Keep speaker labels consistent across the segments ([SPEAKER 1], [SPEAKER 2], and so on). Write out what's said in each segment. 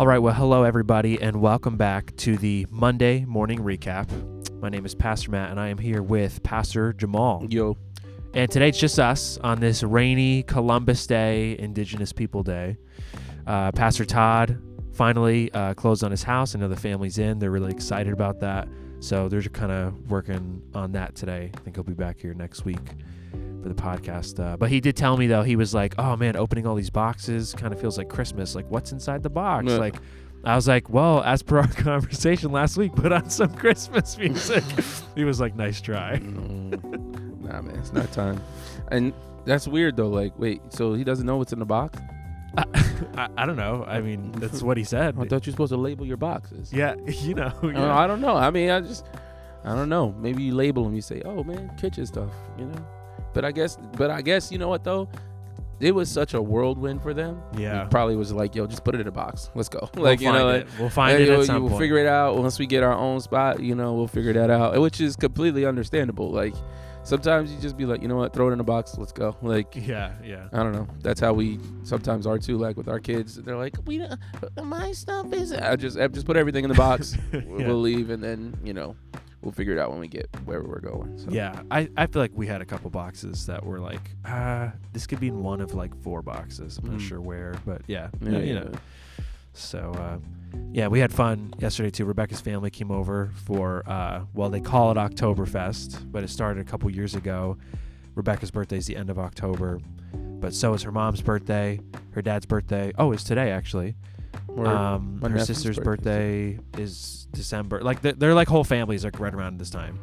[SPEAKER 1] All right, well, hello, everybody, and welcome back to the Monday morning recap. My name is Pastor Matt, and I am here with Pastor Jamal.
[SPEAKER 2] Yo.
[SPEAKER 1] And today it's just us on this rainy Columbus Day, Indigenous People Day. Uh, Pastor Todd finally uh, closed on his house. I know the family's in. They're really excited about that. So they're kind of working on that today. I think he'll be back here next week for the podcast. Uh, but he did tell me though he was like, "Oh man, opening all these boxes kind of feels like Christmas. Like, what's inside the box?
[SPEAKER 2] Yeah.
[SPEAKER 1] Like." I was like, well, as per our conversation last week, put on some Christmas music. he was like, nice try.
[SPEAKER 2] Mm, nah, man, it's not time. And that's weird though. Like, wait, so he doesn't know what's in the box?
[SPEAKER 1] I, I, I don't know. I mean, that's what he said.
[SPEAKER 2] I thought you're supposed to label your boxes.
[SPEAKER 1] yeah, you know. Yeah.
[SPEAKER 2] I don't know. I mean, I just, I don't know. Maybe you label them. You say, oh man, kitchen stuff. You know. But I guess, but I guess you know what though. It was such a whirlwind for them.
[SPEAKER 1] Yeah.
[SPEAKER 2] He probably was like, "Yo, just put it in a box. Let's go."
[SPEAKER 1] We'll
[SPEAKER 2] like you know, like,
[SPEAKER 1] we'll find
[SPEAKER 2] Hey,
[SPEAKER 1] it
[SPEAKER 2] yo,
[SPEAKER 1] at some
[SPEAKER 2] We'll
[SPEAKER 1] point.
[SPEAKER 2] figure it out once we get our own spot. You know, we'll figure that out, which is completely understandable. Like sometimes you just be like, you know what, throw it in a box. Let's go. Like
[SPEAKER 1] Yeah, yeah.
[SPEAKER 2] I don't know. That's how we sometimes are too. Like with our kids, they're like, we don't, my stuff is. I just I just put everything in the box.
[SPEAKER 1] Yeah.
[SPEAKER 2] We'll leave, and then you know, we'll figure it out when we get where we're going. So.
[SPEAKER 1] Yeah, I, I feel like we had a couple boxes that were like, ah, this could be in one of like four boxes. I'm not
[SPEAKER 2] Mm.
[SPEAKER 1] sure where, but yeah,
[SPEAKER 2] Yeah,
[SPEAKER 1] you
[SPEAKER 2] yeah.
[SPEAKER 1] know. So, uh, yeah, we had fun yesterday too. Rebecca's family came over for, uh, well, they call it Oktoberfest, but it started a couple years ago. Rebecca's birthday is the end of October, but so is her mom's birthday, her dad's birthday. Oh, it's today actually. Um, her sister's
[SPEAKER 2] birthday,
[SPEAKER 1] is December. Like they're, they're like whole families like right around this time.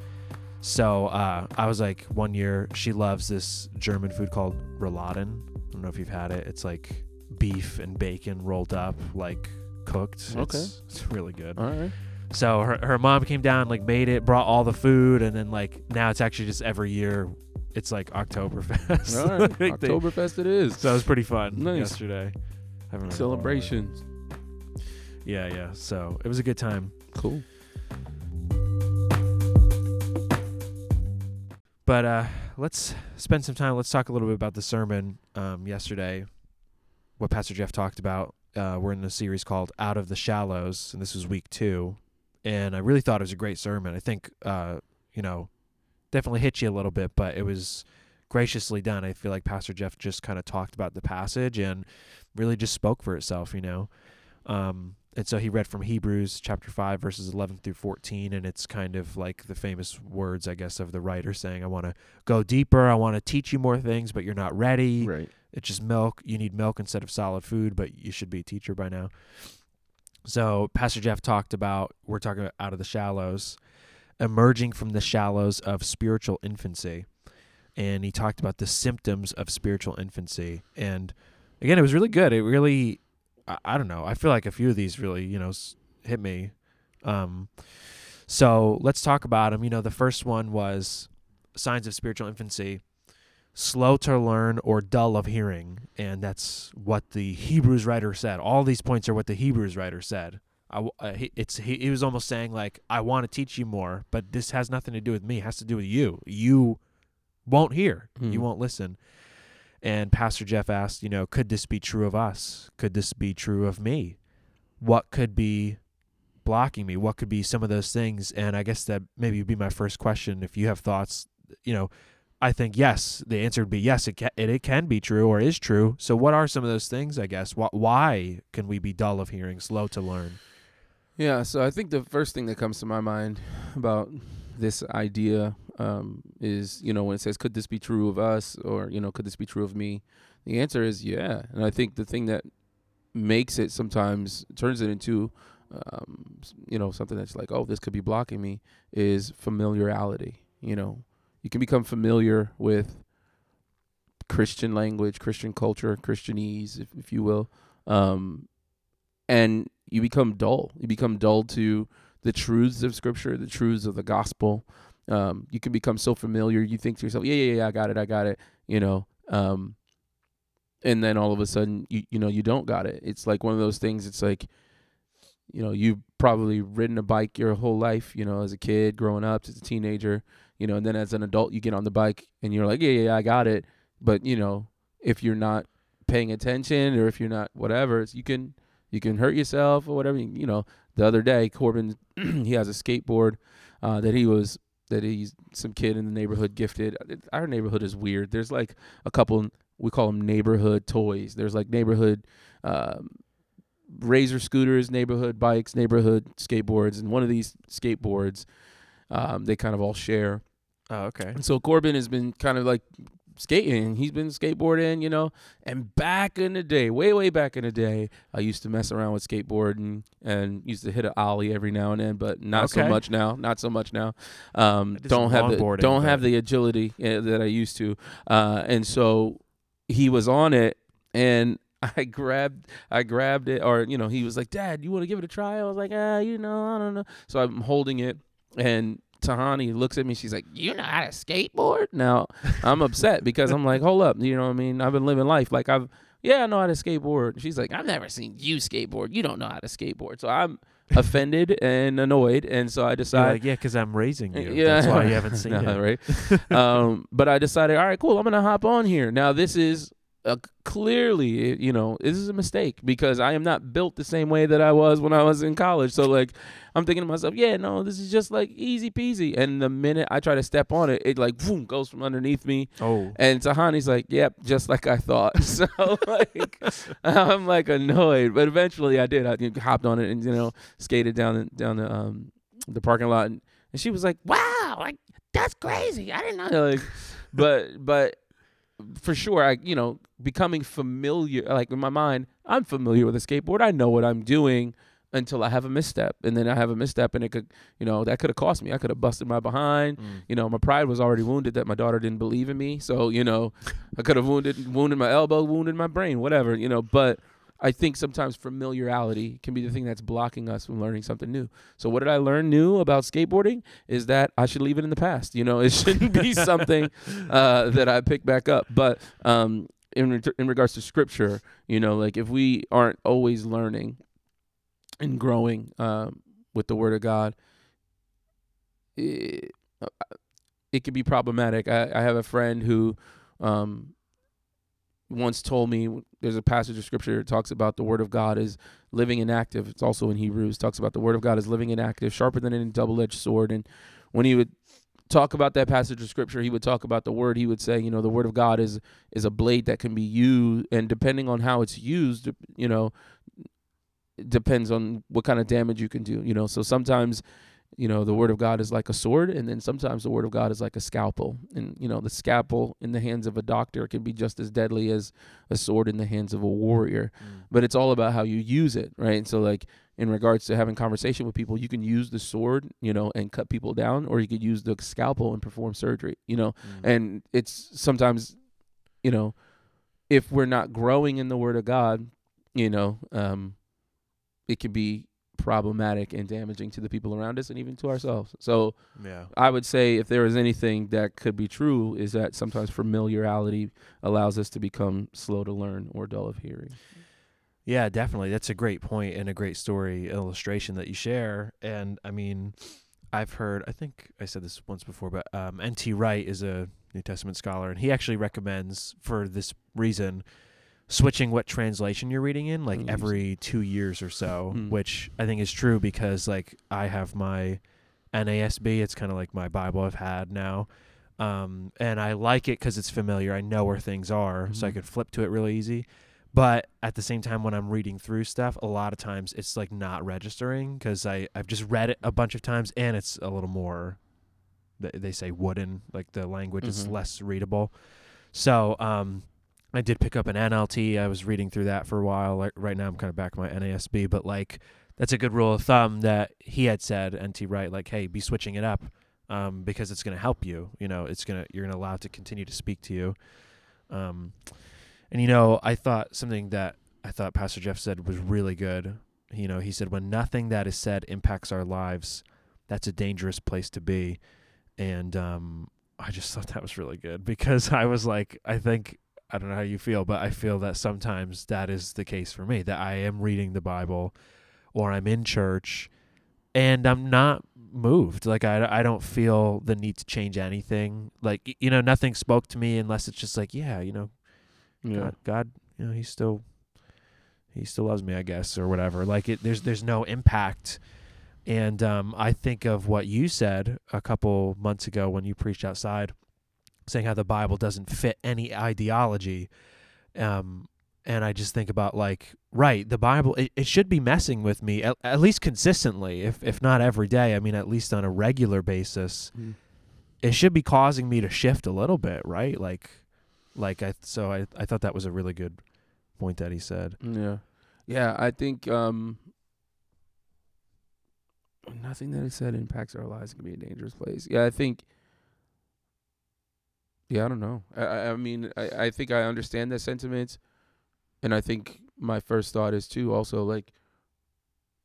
[SPEAKER 1] So uh, I was like, one year she loves this German food called Rouladen. I don't know if you've had it. It's like beef and bacon rolled up, like cooked.
[SPEAKER 2] Okay.
[SPEAKER 1] It's, it's really good.
[SPEAKER 2] all right.
[SPEAKER 1] So her her mom came down, like made it, brought all the food, and then like now it's actually just every year. It's like Oktoberfest.
[SPEAKER 2] All right.
[SPEAKER 1] Like,
[SPEAKER 2] Oktoberfest it is.
[SPEAKER 1] so it was pretty fun
[SPEAKER 2] Nice.
[SPEAKER 1] yesterday.
[SPEAKER 2] Celebrations.
[SPEAKER 1] Yeah, yeah. So it was a good time.
[SPEAKER 2] Cool.
[SPEAKER 1] But uh, let's spend some time. Let's talk a little bit about the sermon um, yesterday. What Pastor Jeff talked about. Uh, we're in a series called "Out of the Shallows," and this was week two. And I really thought it was a great sermon. I think, uh, you know, definitely hit you a little bit, but it was graciously done. I feel like Pastor Jeff just kind of talked about the passage and really just spoke for itself, you know. Um, and so he read from Hebrews chapter 5, verses 11 through 14. And it's kind of like the famous words, I guess, of the writer saying, I want to go deeper. I want to teach you more things, but you're not ready.
[SPEAKER 2] Right.
[SPEAKER 1] It's just milk. You need milk instead of solid food, but you should be a teacher by now. So Pastor Jeff talked about, we're talking about out of the shallows, emerging from the shallows of spiritual infancy. And he talked about the symptoms of spiritual infancy. And again, it was really good. It really, I, I don't know. I feel like a few of these really, you know, s- hit me. Um, so let's talk about them. You know, the first one was signs of spiritual infancy slow to learn or dull of hearing and that's what the hebrews writer said all these points are what the hebrews writer said I, uh, he, it's he, he was almost saying like i want to teach you more but this has nothing to do with me it has to do with you you won't hear you
[SPEAKER 2] Mhm.
[SPEAKER 1] won't listen and pastor jeff asked you know could this be true of us could this be true of me what could be blocking me what could be some of those things and i guess that maybe would be my first question if you have thoughts you know I think yes. The answer would be yes. It can, it, it can be true or is true. So what are some of those things? I guess. Why, why can we be dull of hearing, slow to learn?
[SPEAKER 2] Yeah, so I think the first thing that comes to my mind about this idea um, is, you know, when it says, could this be true of us or, you know, could this be true of me? The answer is yeah. And I think the thing that makes it sometimes turns it into, um, you know, something that's like, oh, this could be blocking me is familiarity. You know, you can become familiar with Christian language, Christian culture, Christianese, if, if you will. Um, and you become dull. You become dull to the truths of Scripture, the truths of the gospel. Um, you can become so familiar. You think to yourself, "Yeah, yeah, yeah, I got it, I got it," you know. Um, and then all of a sudden, you you know, you don't got it. It's like one of those things. It's like, you know, you've probably ridden a bike your whole life. You know, as a kid, growing up, as a teenager, you know, and then as an adult, you get on the bike and you're like, "Yeah, yeah, yeah, I got it." But you know, if you're not paying attention or if you're not whatever, you can you can hurt yourself or whatever. You know, the other day Corbin he has a skateboard uh, that he was that he's some kid in the neighborhood gifted. Our neighborhood is weird. There's like a couple we call them neighborhood toys. There's like neighborhood um, razor scooters, neighborhood bikes, neighborhood skateboards, and one of these skateboards um, they kind of all share.
[SPEAKER 1] Oh, okay.
[SPEAKER 2] And so Corbin has been kind of like skating. He's been skateboarding, you know. And back in the day, way way back in the day, I used to mess around with skateboarding and used to hit an ollie every now and then, but not so much now. Not so much now. Um, don't have the don't have the agility uh, that I used to. Uh, and so he was on it, and I grabbed I grabbed it, or you know, he was like, "Dad, you want to give it a try?" I was like, "Ah, you know, I don't know." So I'm holding it, and Tahani looks at me. She's like, "You know how to skateboard?" Now I'm upset because I'm like, "Hold up, you know what I mean? I've been living life like I've yeah, I know how to skateboard." She's like, "I've never seen you skateboard. You don't know how to skateboard." So I'm offended and annoyed, and so I decided.
[SPEAKER 1] like, yeah, because I'm raising you.
[SPEAKER 2] Yeah,
[SPEAKER 1] That's why you haven't seen
[SPEAKER 2] No,
[SPEAKER 1] it.
[SPEAKER 2] right? um, but I decided, all right, cool. I'm gonna hop on here. Now this is uh, clearly, you know, this is a mistake because I am not built the same way that I was when I was in college. So like, I'm thinking to myself, yeah, no, this is just like easy peasy. And the minute I try to step on it, it like boom goes from underneath me.
[SPEAKER 1] Oh,
[SPEAKER 2] And Tahani's like, yep, just like I thought. So like, I'm like annoyed, but eventually I did. I hopped on it and you know skated down the, down the um the parking lot, and, and she was like, wow, like that's crazy. I didn't know. Like, but but for sure, I you know becoming familiar, like in my mind, I'm familiar with a skateboard. I know what I'm doing until I have a misstep, and then I have a misstep, and it could you know that could have cost me. I could have busted my behind
[SPEAKER 1] mm.
[SPEAKER 2] you know, my pride was already wounded that my daughter didn't believe in me. So, you know, I could have wounded wounded my elbow, wounded my brain, whatever, you know, but I think sometimes familiarity can be the thing that's blocking us from learning something new. So what did I learn new about skateboarding is that I should leave it in the past. You know, it shouldn't be something uh, that I pick back up. But um, in re- in regards to scripture, you know, like if we aren't always learning and growing um, with the Word of God, it, it can be problematic. I, I have a friend who um, once told me there's a passage of scripture that talks about the word of God is living and active. It's also in Hebrews talks about the word of God is living and active, sharper than any double-edged sword. And when he would talk about that passage of scripture, he would talk about the word. He would say, you know, the word of God is is a blade that can be used, and depending on how it's used, you know, depends on what kind of damage you can do. You know, so sometimes you know the word of god is like a sword and then sometimes the word of god is like a scalpel and you know the scalpel in the hands of a doctor can be just as deadly as a sword in the hands of a warrior
[SPEAKER 1] Mm.
[SPEAKER 2] but it's all about how you use it right and so like in regards to having conversation with people you can use the sword you know and cut people down or you could use the scalpel and perform surgery you know
[SPEAKER 1] Mm.
[SPEAKER 2] and it's sometimes you know if we're not growing in the word of god you know um it could be problematic and damaging to the people around us and even to ourselves so
[SPEAKER 1] yeah.
[SPEAKER 2] i would say if there is anything that could be true is that sometimes familiarity allows us to become slow to learn or dull of hearing
[SPEAKER 1] Yeah, definitely. That's a great point and a great story illustration that you share. And I mean, I've heard, I think I said this once before, but um, N.T. Wright is a New Testament scholar, and he actually recommends for this reason switching what translation you're reading in like
[SPEAKER 2] Mm.
[SPEAKER 1] every two years or so,
[SPEAKER 2] Mm.
[SPEAKER 1] which I think is true because like I have my NASB, it's kind of like my Bible I've had now. Um, and I like it because it's familiar. I know where things are, so I
[SPEAKER 2] Mhm.
[SPEAKER 1] could flip to it really easy. But at the same time, when I'm reading through stuff, a lot of times it's like not registering because I I've just read it a bunch of times and it's a little more. They say wooden, like the language is
[SPEAKER 2] Mhm.
[SPEAKER 1] less readable. So um, I did pick up an NLT. I was reading through that for a while. Like right now, I'm kind of back my NASB, but like that's a good rule of thumb that he had said. NT Wright, like, hey, be switching it up um, because it's going to help you. You know, it's gonna you're gonna allow it to continue to speak to you. Um, and you know, I thought something that I thought Pastor Jeff said was really good. You know, he said when nothing that is said impacts our lives, that's a dangerous place to be. And um, I just thought that was really good because I was like, I think I don't know how you feel, but I feel that sometimes that is the case for me. That I am reading the Bible, or I'm in church, and I'm not moved. Like I, I don't feel the need to change anything. Like you know, nothing spoke to me unless it's just like, yeah, you know,
[SPEAKER 2] yeah
[SPEAKER 1] God, God, you know, he's still he still loves me, I guess, or whatever. Like it, there's there's no impact. And um, I think of what you said a couple months ago when you preached outside, saying how the Bible doesn't fit any ideology. Um, and I just think about like, right, the Bible it, it should be messing with me at, at least consistently, if if not every day. I mean, at least on a regular basis.
[SPEAKER 2] Mm.
[SPEAKER 1] It should be causing me to shift a little bit, right? Like, like I so I I thought that was a really good point that he said.
[SPEAKER 2] Yeah. Yeah, I think um nothing that he said impacts our lives can be a dangerous place. Yeah, I think Yeah, I don't know. I I, mean I, I think I understand the sentiments and I think my first thought is too also like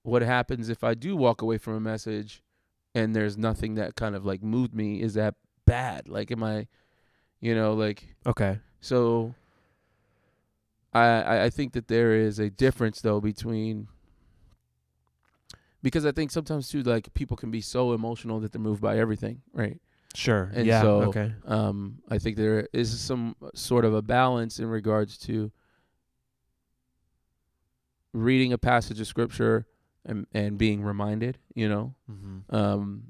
[SPEAKER 2] what happens if I do walk away from a message and there's nothing that kind of like moved me? Is that bad? Like am I you know, like
[SPEAKER 1] Okay.
[SPEAKER 2] so I I think that there is a difference though between because I think sometimes too like people can be so emotional that they're moved by everything, right?
[SPEAKER 1] Sure.
[SPEAKER 2] And
[SPEAKER 1] yeah.
[SPEAKER 2] so-
[SPEAKER 1] okay.
[SPEAKER 2] Um I think there is some sort of a balance in regards to reading a passage of scripture and and being reminded, you know.
[SPEAKER 1] Mm-hmm.
[SPEAKER 2] Um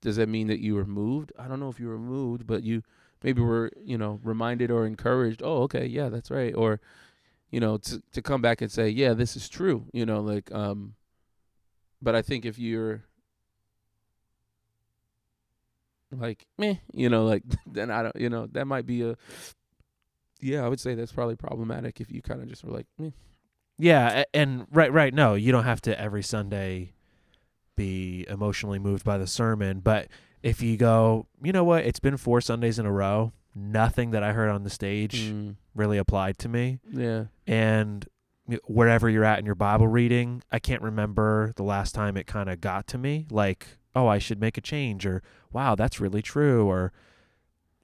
[SPEAKER 2] does that mean that you were moved? I don't know if you were moved, but you maybe were, you know, reminded or encouraged, oh, okay, yeah, that's right. Or, you know, to to come back and say, yeah, this is true, you know, like um but I think if you're like meh, you know, like then I don't you know, that might be a yeah, I would say that's probably problematic if you kind of just were like, meh.
[SPEAKER 1] Yeah, and right, right. No, you don't have to every Sunday be emotionally moved by the sermon. But if you go, you know what? It's been four Sundays in a row. Nothing that I heard on the stage
[SPEAKER 2] Mm,
[SPEAKER 1] really applied to me.
[SPEAKER 2] yeah.
[SPEAKER 1] And wherever you're at in your Bible reading, I can't remember the last time it kind of got to me. Like, oh, I should make a change, or wow, that's really true, or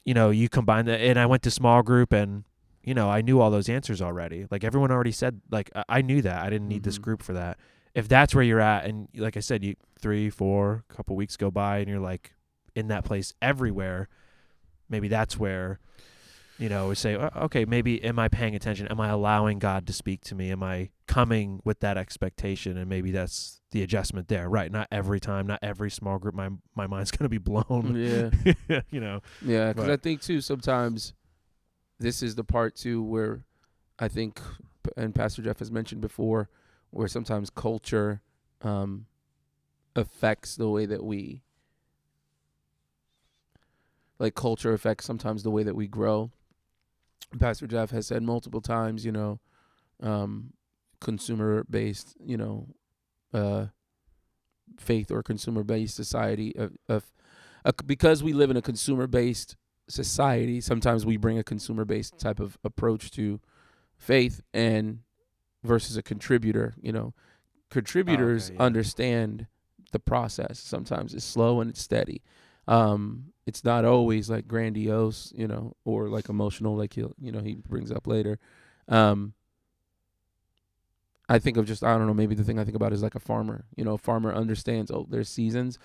[SPEAKER 1] you know, you combine that. And I went to small group, and you know, I knew all those answers already. Like everyone already said, like I- I knew that. I didn't need this
[SPEAKER 2] Mhm.
[SPEAKER 1] group for that. If that's where you're at, and like I said, you three, four, couple weeks go by, and you're like in that place everywhere. Maybe that's where you know, we say, "Oh, okay, maybe am I paying attention? Am I allowing God to speak to me? Am I coming with that expectation? And maybe that's the adjustment there, right? Not every time, not every small group. My my mind's gonna be blown.
[SPEAKER 2] Yeah.
[SPEAKER 1] you know.
[SPEAKER 2] Yeah, because I think too sometimes this is the part too where I think, and Pastor Jeff has mentioned before, where sometimes culture um, affects the way that we, like culture affects sometimes the way that we grow. Pastor Jeff has said multiple times, you know, um, consumer based, you know, uh, faith or consumer based society of, of a, because we live in a consumer based society, sometimes we bring a consumer based type of approach to faith and versus a contributor, you know. Contributors
[SPEAKER 1] yeah.
[SPEAKER 2] understand the process. Sometimes it's slow and it's steady. Um, it's not always like grandiose, you know, or like emotional, like he, you know, he brings up later. Um, I think of just I don't know. Maybe the thing I think about is like a farmer. You know, a farmer understands. Oh, there's seasons.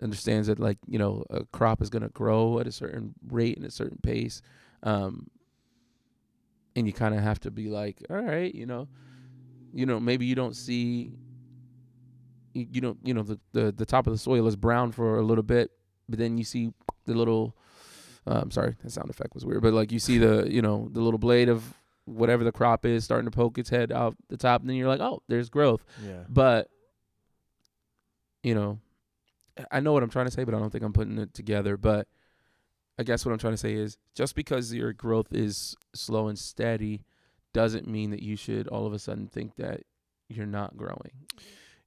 [SPEAKER 2] Understands that like you know a crop is gonna grow at a certain rate and a certain pace, um, and you kind of have to be like, all right, you know, you know, maybe you don't see. You, you don't, you know, the, the the top of the soil is brown for a little bit, but then you see the little. Uh, I'm sorry, that sound effect was weird, but like you see the, you know, the little blade of whatever the crop is starting to poke its head out the top, and then you're like, oh, there's growth.
[SPEAKER 1] Yeah.
[SPEAKER 2] But you know, I know what I'm trying to say, but I don't think I'm putting it together. But I guess what I'm trying to say is just because your growth is slow and steady doesn't mean that you should all of a sudden think that you're not growing.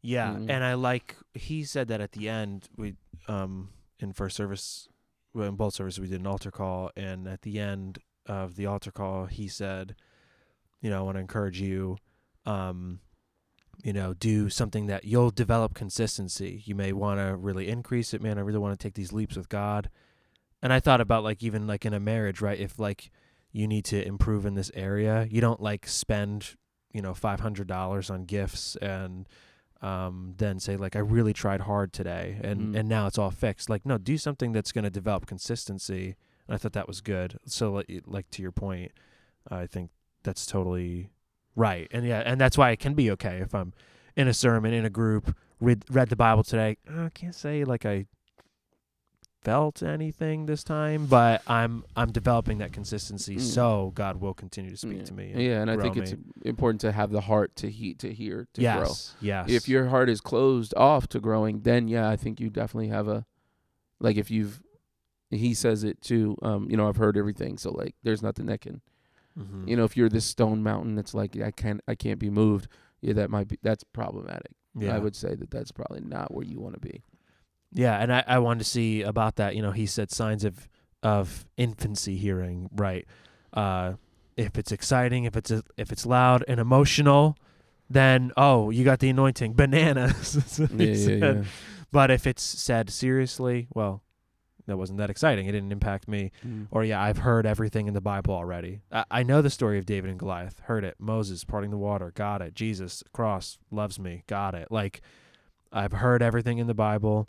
[SPEAKER 1] Yeah,
[SPEAKER 2] Mhm.
[SPEAKER 1] and I like he said that at the end we um in first service well, in both services we did an altar call and at the end of the altar call he said, you know, I want to encourage you um you know, do something that you'll develop consistency. You may want to really increase it, man. I really want to take these leaps with God. And I thought about like even like in a marriage, right? If like you need to improve in this area, you don't like spend, you know, $500 on gifts and um, then say like I really tried hard today and
[SPEAKER 2] Mhm.
[SPEAKER 1] and now it's all fixed. Like no, do something that's going to develop consistency. And I thought that was good. So like, like to your point, I think that's totally Right. And yeah, and that's why it can be okay if I'm in a sermon in a group read read the Bible today. I can't say like I felt anything this time, but I'm I'm developing that consistency
[SPEAKER 2] Mm.
[SPEAKER 1] so God will continue to speak
[SPEAKER 2] yeah.
[SPEAKER 1] to me.
[SPEAKER 2] Yeah, and I think it's important to have the heart to heat to hear to grow.
[SPEAKER 1] yes. Yes.
[SPEAKER 2] If your heart is closed off to growing, then yeah, I think you definitely have a like if you've he says it too, um, you know, I've heard everything, so like there's nothing that can
[SPEAKER 1] Mhm.
[SPEAKER 2] you know, if you're this stone mountain that's like I can't I can't be moved, yeah, that might be that's problematic.
[SPEAKER 1] yeah.
[SPEAKER 2] I would say that that's probably not where you want to be.
[SPEAKER 1] Yeah, and I, I wanted to see about that. You know, he said signs of of infancy hearing, right? Uh, if it's exciting, if it's a, if it's loud and emotional, then oh, you got the anointing, bananas. That's what he
[SPEAKER 2] Yeah, yeah, yeah.
[SPEAKER 1] But if it's said seriously, well, that wasn't that exciting. It didn't impact me.
[SPEAKER 2] Mm.
[SPEAKER 1] Or yeah, I've heard everything in the Bible already. I, I know the story of David and Goliath. Heard it. Moses parting the water. Got it. Jesus cross loves me. Got it. Like I've heard everything in the Bible.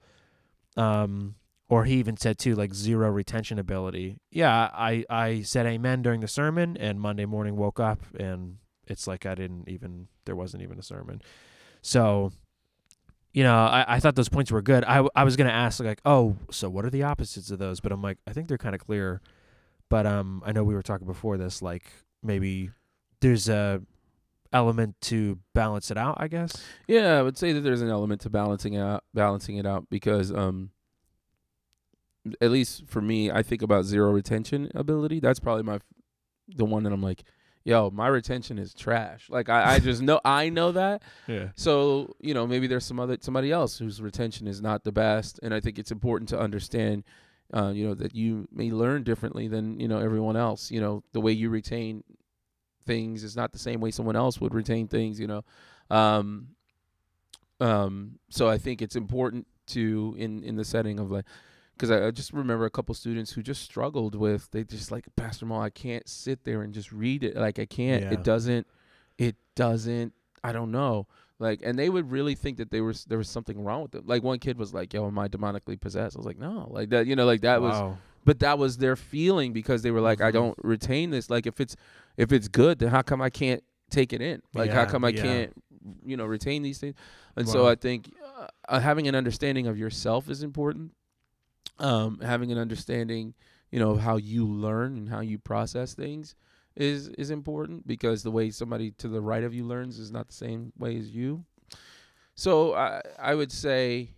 [SPEAKER 1] Um, or he even said too, like zero retention ability. Yeah, I I said amen during the sermon, and Monday morning woke up and it's like I didn't even there wasn't even a sermon. So you know, I, I thought those points were good. I I was gonna ask like, oh, so what are the opposites of those? But I'm like, I think they're kind of clear. But um, I know we were talking before this, like maybe there's a element to balance it out. I guess.
[SPEAKER 2] Yeah, I would say that there's an element to balancing out balancing it out because um at least for me, I think about zero retention ability. That's probably my the one that I'm like, yo, my retention is trash. Like I, I just know I know that.
[SPEAKER 1] Yeah.
[SPEAKER 2] So, you know, maybe there's some other somebody else whose retention is not the best. And I think it's important to understand uh, you know, that you may learn differently than, you know, everyone else. You know, the way you retain things is not the same way someone else would retain things, you know. Um um so I think it's important to in in the setting of like because I, I just remember a couple students who just struggled with they just like Pastor Mo, I can't sit there and just read it. Like I can't.
[SPEAKER 1] Yeah.
[SPEAKER 2] It doesn't. It doesn't. I don't know. Like, and they would really think that they were there was something wrong with them. Like one kid was like, "Yo, am I demonically possessed?" I was like, "No." Like that, you know, like that was.
[SPEAKER 1] Wow.
[SPEAKER 2] But that was their feeling because they were like, "I
[SPEAKER 1] Mhm.
[SPEAKER 2] don't retain this. Like if it's if it's good, then how come I can't take it in? Like how come I
[SPEAKER 1] yeah.
[SPEAKER 2] can't, you know, retain these things?" And so I think uh, uh, having an understanding of yourself is important. Um, having an understanding, you know, of how you learn and how you process things is is important because the way somebody to the right of you learns is not the same way as you. So I I would say,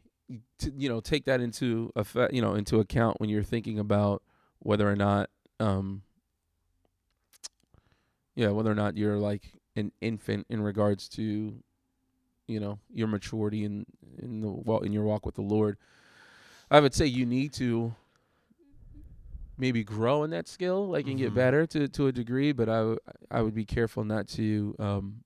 [SPEAKER 2] to, you know, take that into effect, you know, into account when you're thinking about whether or not, um, yeah, whether or not you're like an infant in regards to, you know, your maturity in in the wa- in your walk with the Lord. I would say you need to maybe grow in that skill, like and get
[SPEAKER 1] Mhm.
[SPEAKER 2] better to to a degree. But I w- I would be careful not to um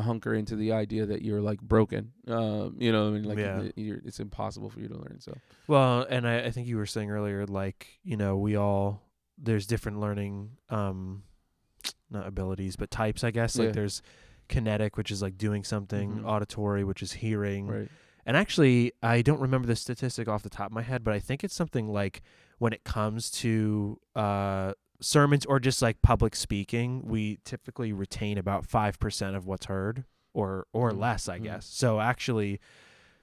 [SPEAKER 2] hunker into the idea that you're like broken. Um, you know, I mean, like
[SPEAKER 1] Yeah.
[SPEAKER 2] it's impossible for you to learn. So
[SPEAKER 1] Well, and I, I think you were saying earlier, like you know, we all there's different learning, um, not abilities, but types, I guess.
[SPEAKER 2] Yeah.
[SPEAKER 1] Like there's kinetic, which is like doing something,
[SPEAKER 2] Mhm.
[SPEAKER 1] auditory, which is hearing,
[SPEAKER 2] right,
[SPEAKER 1] And actually, I don't remember the statistic off the top of my head, but I think it's something like when it comes to uh, sermons or just like public speaking, we typically retain about five percent of what's heard, or or
[SPEAKER 2] Mm,
[SPEAKER 1] less, I
[SPEAKER 2] mm.
[SPEAKER 1] guess. So actually,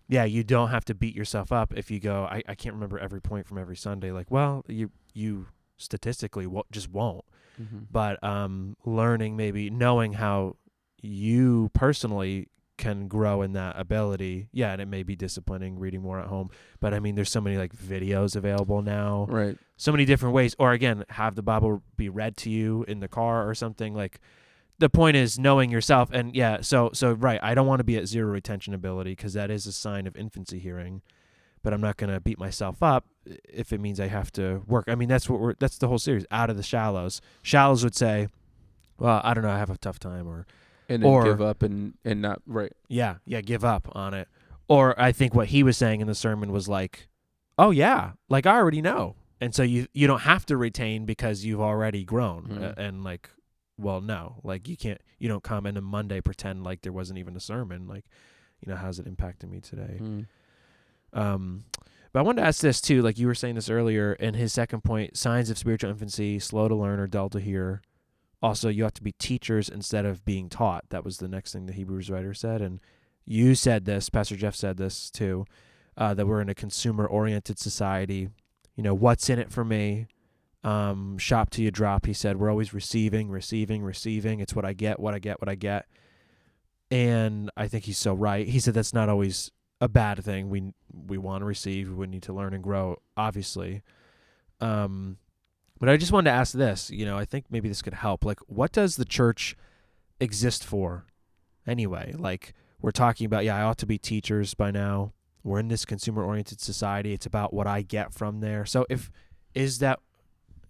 [SPEAKER 1] yeah, you don't have to beat yourself up if you go. I, I can't remember every point from every Sunday. Like, well, you you statistically wo- just won't
[SPEAKER 2] mm-hmm.
[SPEAKER 1] but um learning maybe knowing how you personally can grow in that ability yeah and it may be disciplining reading more at home but i mean there's so many like videos available now.
[SPEAKER 2] Right,
[SPEAKER 1] so many different ways. Or again have the bible be read to you in the car or something like the point is knowing yourself and yeah so so right i don't want to be at zero retention ability because that is a sign of infancy hearing but i'm not going to beat myself up if it means i have to work. I mean that's what we're that's the whole series out of the shallows. Shallows would say well i don't know i have a tough time or
[SPEAKER 2] and then
[SPEAKER 1] Or-
[SPEAKER 2] give up and and not right.
[SPEAKER 1] yeah yeah give up on it. Or i think what he was saying in the sermon was like oh yeah like i already know. And so you you don't have to retain because you've already grown uh, and like well no like you can't you don't come in on monday pretend like there wasn't even a sermon like you know how's it impacting me today?
[SPEAKER 2] Mm.
[SPEAKER 1] um but i wanted to ask this too like you were saying this earlier in his second point signs of spiritual infancy slow to learn or dull to hear Also, you have to be teachers instead of being taught. That was the next thing the Hebrews writer said. And you said this, Pastor Jeff said this too, uh, that we're in a consumer oriented society. You know, what's in it for me? Um, shop till you drop. He said, we're always receiving, receiving, receiving. It's what I get, what I get, what I get. And I think he's so right. He said that's not always a bad thing. We we want to receive. We need to learn and grow, obviously. Um, but I just wanted to ask this. You know, I think maybe this could help. Like, what does the church exist for, anyway? Like, we're talking about. Yeah, I ought to be teachers by now. We're in this consumer-oriented society. It's about what I get from there. So, if is that,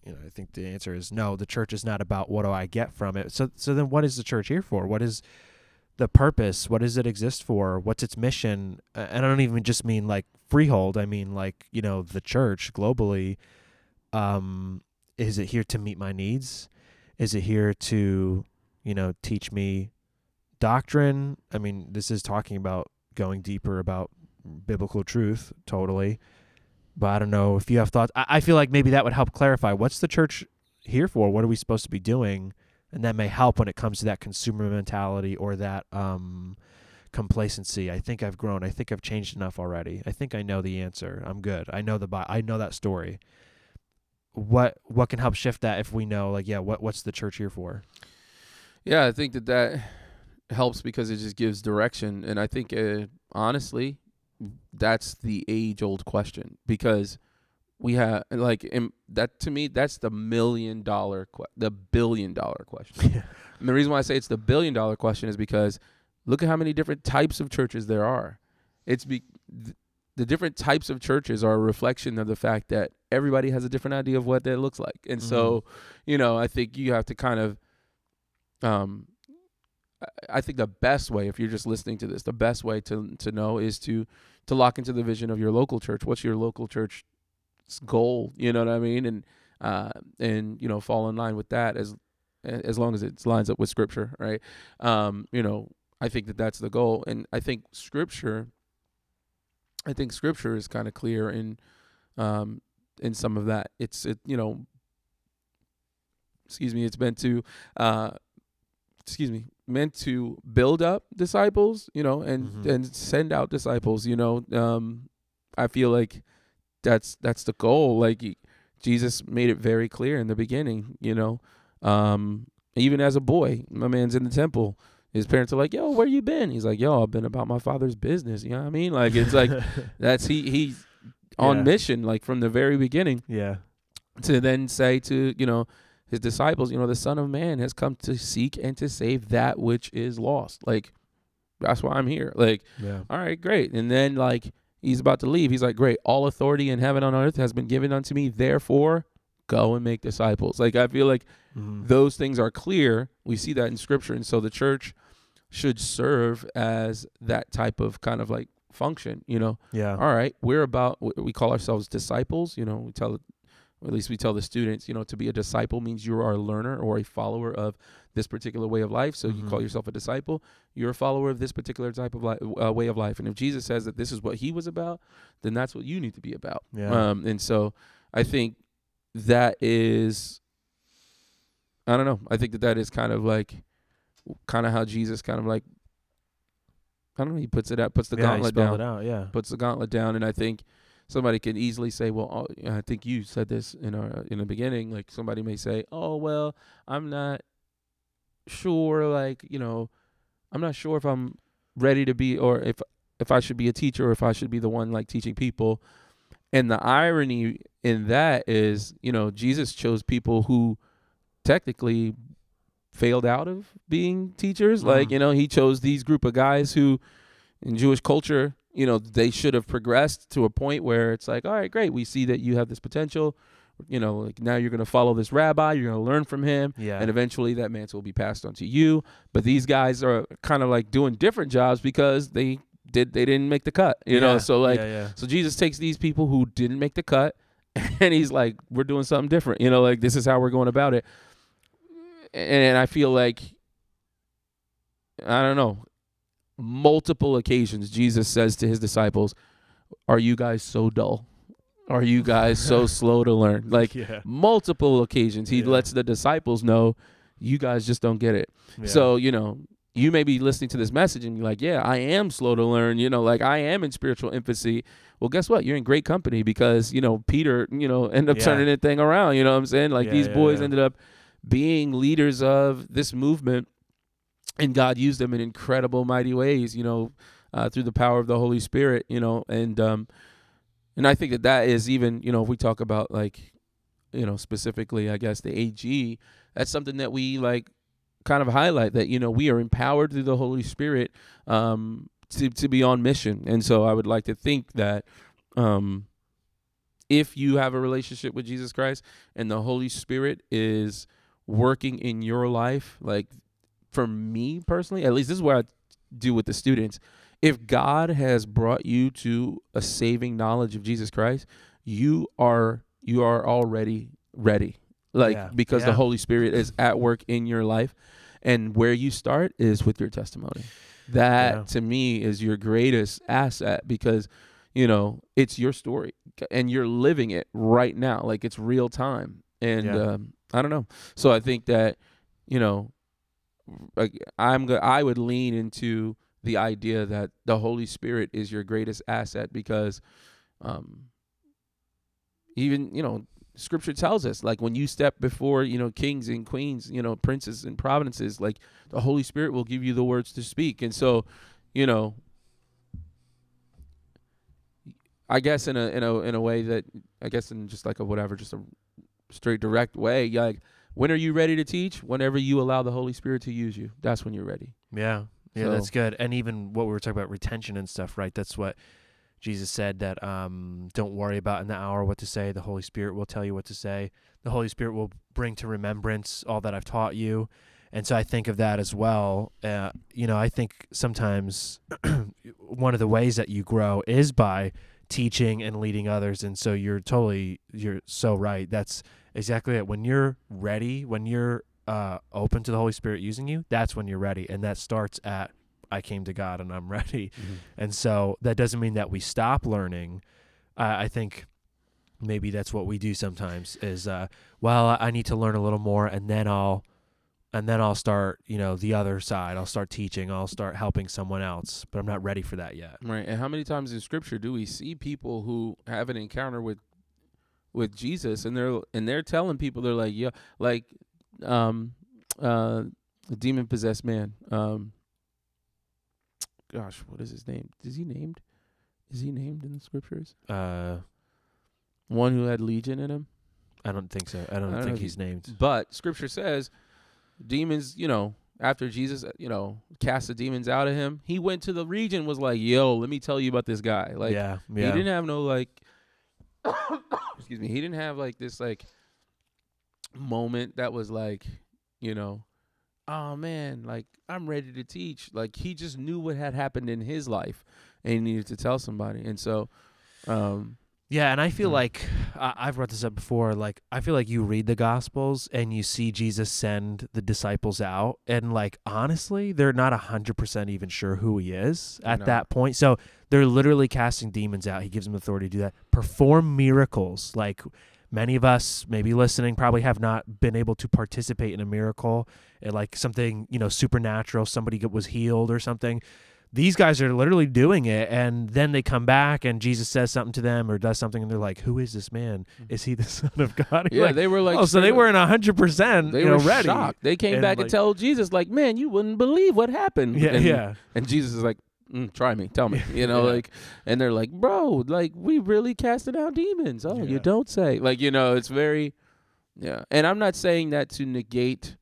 [SPEAKER 1] you know, I think the answer is no. The church is not about what do I get from it. So, so then, what is the church here for? What is the purpose what does it exist for what's its mission and i don't even just mean like freehold i mean like you know the church globally um is it here to meet my needs is it here to you know teach me doctrine i mean this is talking about going deeper about biblical truth totally but i don't know if you have thoughts i, I feel like maybe that would help clarify what's the church here for what are we supposed to be doing and that may help when it comes to that consumer mentality or that um, complacency. I think I've grown. I think I've changed enough already. I think I know the answer. I'm good. I know the I know that story. What what can help shift that if we know like yeah what what's the church here for?
[SPEAKER 2] Yeah, I think that that helps because it just gives direction, and I think uh, honestly, that's the age old question because we have like in, that to me that's the million dollar que- the billion dollar question
[SPEAKER 1] Yeah.
[SPEAKER 2] and the reason why i say it's the billion dollar question is because look at how many different types of churches there are it's be th- the different types of churches are a reflection of the fact that everybody has a different idea of what that looks like and so you know i think you have to kind of um I- I think the best way, if you're just listening to this, the best way to to know is to to lock into the vision of your local church. What's your local church's goal? You know what I mean? And uh, and you know, fall in line with that as as long as it lines up with scripture, right? Um, you know, I think that that's the goal, and I think scripture. I think scripture is kind of clear in um in some of that. It's it you know. Excuse me. It's meant to. Uh, excuse me meant to build up disciples you know and
[SPEAKER 1] Mhm.
[SPEAKER 2] and send out disciples you know um i feel like that's that's the goal like jesus made it very clear in the beginning you know um even as a boy my man's in the temple his parents are like yo where you been he's like yo i've been about my father's business you know what i mean like it's like that's he he's on
[SPEAKER 1] Yeah.
[SPEAKER 2] mission like from the very beginning
[SPEAKER 1] yeah.
[SPEAKER 2] to then say to you know his disciples you know the son of man has come to seek and to save that which is lost. Like that's why i'm here. Like
[SPEAKER 1] yeah.
[SPEAKER 2] all right great. And then like he's about to leave. He's like great. All authority in heaven and on earth has been given unto me. Therefore go and make disciples. Like i feel like
[SPEAKER 1] Mhm.
[SPEAKER 2] those things are clear. We see that in scripture. And so the church should serve as that type of kind of like function you know
[SPEAKER 1] yeah
[SPEAKER 2] all right, we're about we- call ourselves disciples. You know, we tell, or at least we tell the students, you know, to be a disciple means you are a learner or a follower of this particular way of life. So you call
[SPEAKER 1] Mhm.
[SPEAKER 2] yourself a disciple. You're a follower of this particular type of li- uh, way of life. And if Jesus says that this is what he was about, then that's what you need to be about.
[SPEAKER 1] Yeah.
[SPEAKER 2] Um, and so I think that is, I don't know. I think that that is kind of like, kind of how Jesus kind of like, I don't know. He puts it out, puts the
[SPEAKER 1] yeah,
[SPEAKER 2] gauntlet down
[SPEAKER 1] out yeah
[SPEAKER 2] puts the gauntlet down, and I think somebody can easily say, "Well, oh, I think you said this in our in the beginning." Like somebody may say, "Oh, well, I'm not sure. Like you know, I'm not sure if I'm ready to be, or if if I should be a teacher, or if I should be the one like teaching people." And the irony in that is, you know, Jesus chose people who technically failed out of being teachers. Like,
[SPEAKER 1] Mhm.
[SPEAKER 2] you know, he chose these group of guys who in Jewish culture, you know, they should have progressed to a point where it's like, all right, great, we see that you have this potential. You know, like now you're going to follow this rabbi, you're going to learn from him,
[SPEAKER 1] yeah
[SPEAKER 2] and eventually that mantle will be passed on to you. But these guys are kind of like doing different jobs because they did they didn't make the cut. You know, so like
[SPEAKER 1] yeah, yeah.
[SPEAKER 2] so Jesus takes these people who didn't make the cut and he's like, we're doing something different. You know, like this is how we're going about it. And I feel like, I don't know, multiple occasions Jesus says to his disciples, Are you guys so dull? Are you guys so slow to learn? Like
[SPEAKER 1] yeah
[SPEAKER 2] multiple occasions, he
[SPEAKER 1] Yeah.
[SPEAKER 2] lets the disciples know, you guys just don't get it.
[SPEAKER 1] Yeah.
[SPEAKER 2] So, you know, you may be listening to this message and you're like, yeah, I am slow to learn, you know, like I am in spiritual infancy. Well, guess what? You're in great company because, you know, Peter, you know, ended up turning that thing around. You know what I'm saying? Like these boys ended up being leaders of this movement and God used them in incredible, mighty ways, you know, uh, through the power of the Holy Spirit, you know, and, um, and I think that that is even, you know, if we talk about like, you know, specifically, I guess the AG, that's something that we like kind of highlight that you know we are empowered through the Holy Spirit um, to to be on mission, and so I would like to think that um, if you have a relationship with Jesus Christ and the Holy Spirit is working in your life, like for me personally, at least this is what I do with the students. If God has brought you to a saving knowledge of Jesus Christ, you are you are already ready. Like
[SPEAKER 1] Yeah.
[SPEAKER 2] because the Holy Spirit is at work in your life and where you start is with your testimony. That
[SPEAKER 1] Yeah.
[SPEAKER 2] to me is your greatest asset because you know it's your story and you're living it right now like it's real time and
[SPEAKER 1] Yeah.
[SPEAKER 2] um, i don't know. So i think that you know i'm go- i would lean into the idea that the holy spirit is your greatest asset because um even you know scripture tells us like when you step before you know kings and queens you know princes and provinces like the holy spirit will give you the words to speak. And so you know I guess in a in a in a way that I guess in just like a whatever, just a straight direct way. Like when are you ready to teach? Whenever you allow the Holy Spirit to use you, that's when you're ready.
[SPEAKER 1] Yeah. Yeah,
[SPEAKER 2] So-
[SPEAKER 1] that's good. And even what we were talking about retention and stuff, right? That's what Jesus said that um don't worry about in the hour what to say. The Holy Spirit will tell you what to say. The Holy Spirit will bring to remembrance all that I've taught you. And so I think of that as well. Uh, you know, I think sometimes one of the ways that you grow is by teaching and leading others. And so you're totally, you're so right. That's exactly it. When you're ready, when you're uh, open to the Holy Spirit using you, that's when you're ready. And that starts at, I came to God and I'm ready. And so that doesn't mean that we stop learning. Uh, I think maybe that's what we do sometimes is, uh, well, I need to learn a little more and then I'll, and then I'll start, you know, the other side. I'll start teaching. I'll start helping someone else, but I'm not ready for that yet.
[SPEAKER 2] Right. And how many times in Scripture do we see people who have an encounter with with Jesus and they're and they're telling people they're like yeah like um uh the demon possessed man um gosh what is his name is he named is he named in the scriptures
[SPEAKER 1] Uh,
[SPEAKER 2] one who had legion in him
[SPEAKER 1] I don't think so. I don't,
[SPEAKER 2] I don't
[SPEAKER 1] think he's named.
[SPEAKER 2] But scripture says demons, you know, after Jesus, uh, you know, cast the demons out of him, he went to the region was like, "Yo, let me tell you about this guy." Like
[SPEAKER 1] yeah,
[SPEAKER 2] he didn't have no like excuse me, he didn't have like this like moment that was like, you know, oh man, like I'm ready to teach. Like he just knew what had happened in his life and he needed to tell somebody. And so um
[SPEAKER 1] Yeah, and I feel
[SPEAKER 2] Mm.
[SPEAKER 1] like I I've brought this up before. Like I feel like you read the Gospels and you see Jesus send the disciples out, and like honestly, they're not a hundred percent even sure who he is at
[SPEAKER 2] not.
[SPEAKER 1] that point. So they're literally casting demons out. He gives them authority to do that. Perform miracles. Like many of us, maybe listening, probably have not been able to participate in a miracle, like something you know supernatural. Somebody was healed or something these guys are literally doing it and then they come back and jesus says something to them or does something and they're like who is this man is he the son of god
[SPEAKER 2] yeah,
[SPEAKER 1] Like,
[SPEAKER 2] they were like
[SPEAKER 1] oh so they weren't 100%
[SPEAKER 2] they
[SPEAKER 1] you know
[SPEAKER 2] were
[SPEAKER 1] ready
[SPEAKER 2] shocked. They came
[SPEAKER 1] And,
[SPEAKER 2] back
[SPEAKER 1] like-
[SPEAKER 2] and told Jesus, like, "Man, you wouldn't believe what happened."
[SPEAKER 1] yeah
[SPEAKER 2] and,
[SPEAKER 1] yeah
[SPEAKER 2] And Jesus is like, mm, "Try me, tell me." You know,
[SPEAKER 1] Yeah.
[SPEAKER 2] like, and they're like, "Bro, like, we really casted out demons." Oh,
[SPEAKER 1] Yeah.
[SPEAKER 2] you don't say. Like, you know, it's very, yeah. And I'm not saying that to negate,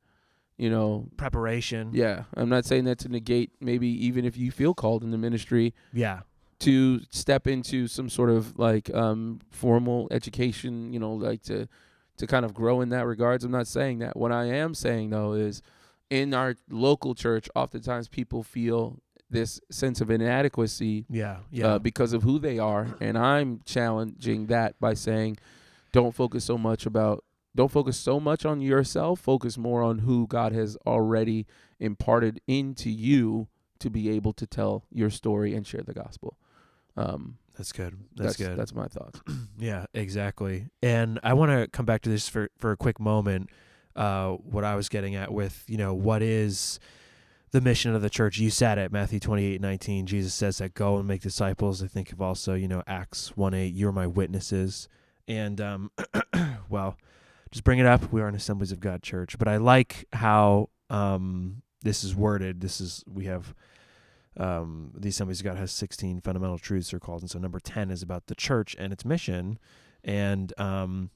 [SPEAKER 2] you know,
[SPEAKER 1] preparation
[SPEAKER 2] yeah. I'm not saying that to negate maybe even if you feel called in the ministry
[SPEAKER 1] yeah
[SPEAKER 2] to step into some sort of like um formal education, you know, like to to kind of grow in that regards. I'm not saying that. What I am saying though is in our local church, oftentimes people feel this sense of inadequacy
[SPEAKER 1] yeah yeah
[SPEAKER 2] uh, because of who they are, and I'm challenging that by saying, don't focus so much about, don't focus so much on yourself. Focus more on who God has already imparted into you to be able to tell your story and share the gospel. Um,
[SPEAKER 1] that's good that's, good
[SPEAKER 2] That's my thoughts.
[SPEAKER 1] yeah exactly and i want to come back to this for for a quick moment uh, what I was getting at with you know what is the mission of the church. You said it, Matthew 28, 19. Jesus says that go and make disciples. I think of also, you know, Acts 1 8, you're my witnesses. And, um, well, just bring it up. We are an Assemblies of God church. But I like how um, this is worded. This is, we have, um, the Assemblies of God has 16 fundamental truths are called. And so number 10 is about the church and its mission. And, um,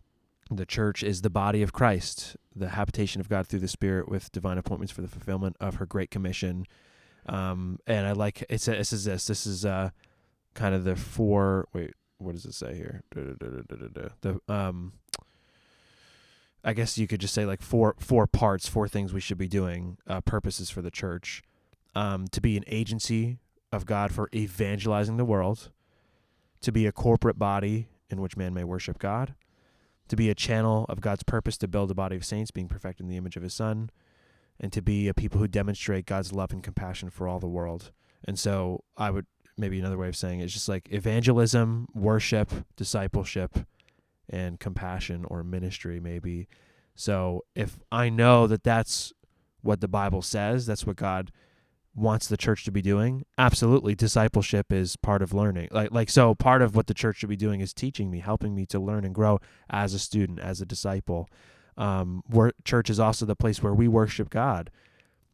[SPEAKER 1] the church is the body of Christ, the habitation of God through the Spirit with divine appointments for the fulfillment of her great commission. Um, and I like it says, it says this. This is uh, kind of the four. Wait, what does it say here? The um, I guess you could just say like four four parts, four things we should be doing. Uh, purposes for the church, um, to be an agency of God for evangelizing the world, to be a corporate body in which man may worship God to be a channel of God's purpose to build a body of saints, being perfected in the image of his son, and to be a people who demonstrate God's love and compassion for all the world. And so I would maybe another way of saying it is just like evangelism, worship, discipleship, and compassion or ministry, maybe. So if I know that that's what the Bible says, that's what God wants the church to be doing absolutely discipleship is part of learning. Like like so part of what the church should be doing is teaching me helping me to learn and grow as a student as a disciple. Um wor- church is also the place where we worship god.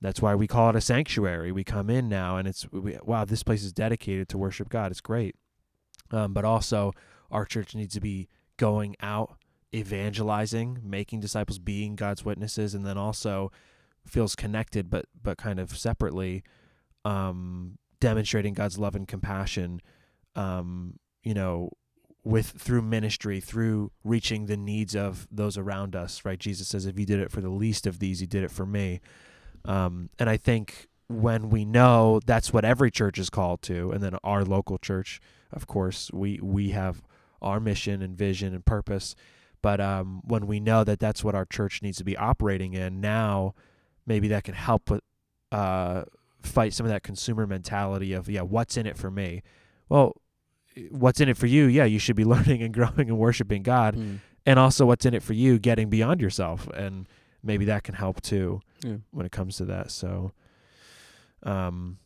[SPEAKER 1] That's why we call it a sanctuary. We come in now and it's we, wow this place is dedicated to worship god. It's great. Um, but also our church needs to be going out evangelizing making disciples being god's witnesses and then also feels connected but but kind of separately um demonstrating God's love and compassion um you know with through ministry through reaching the needs of those around us right? Jesus says if you did it for the least of these you did it for me. Um and I think when we know that's what every church is called to and then our local church of course we we have our mission and vision and purpose. But um when we know that that's what our church needs to be operating in now maybe that can help with uh, fight some of that consumer mentality of yeah what's in it for me? Well what's in it for you? Yeah you should be learning and growing and worshiping god.
[SPEAKER 2] Mm.
[SPEAKER 1] and also what's in it for you? Getting beyond yourself. And maybe that can help too
[SPEAKER 2] Yeah.
[SPEAKER 1] when it comes to that. So um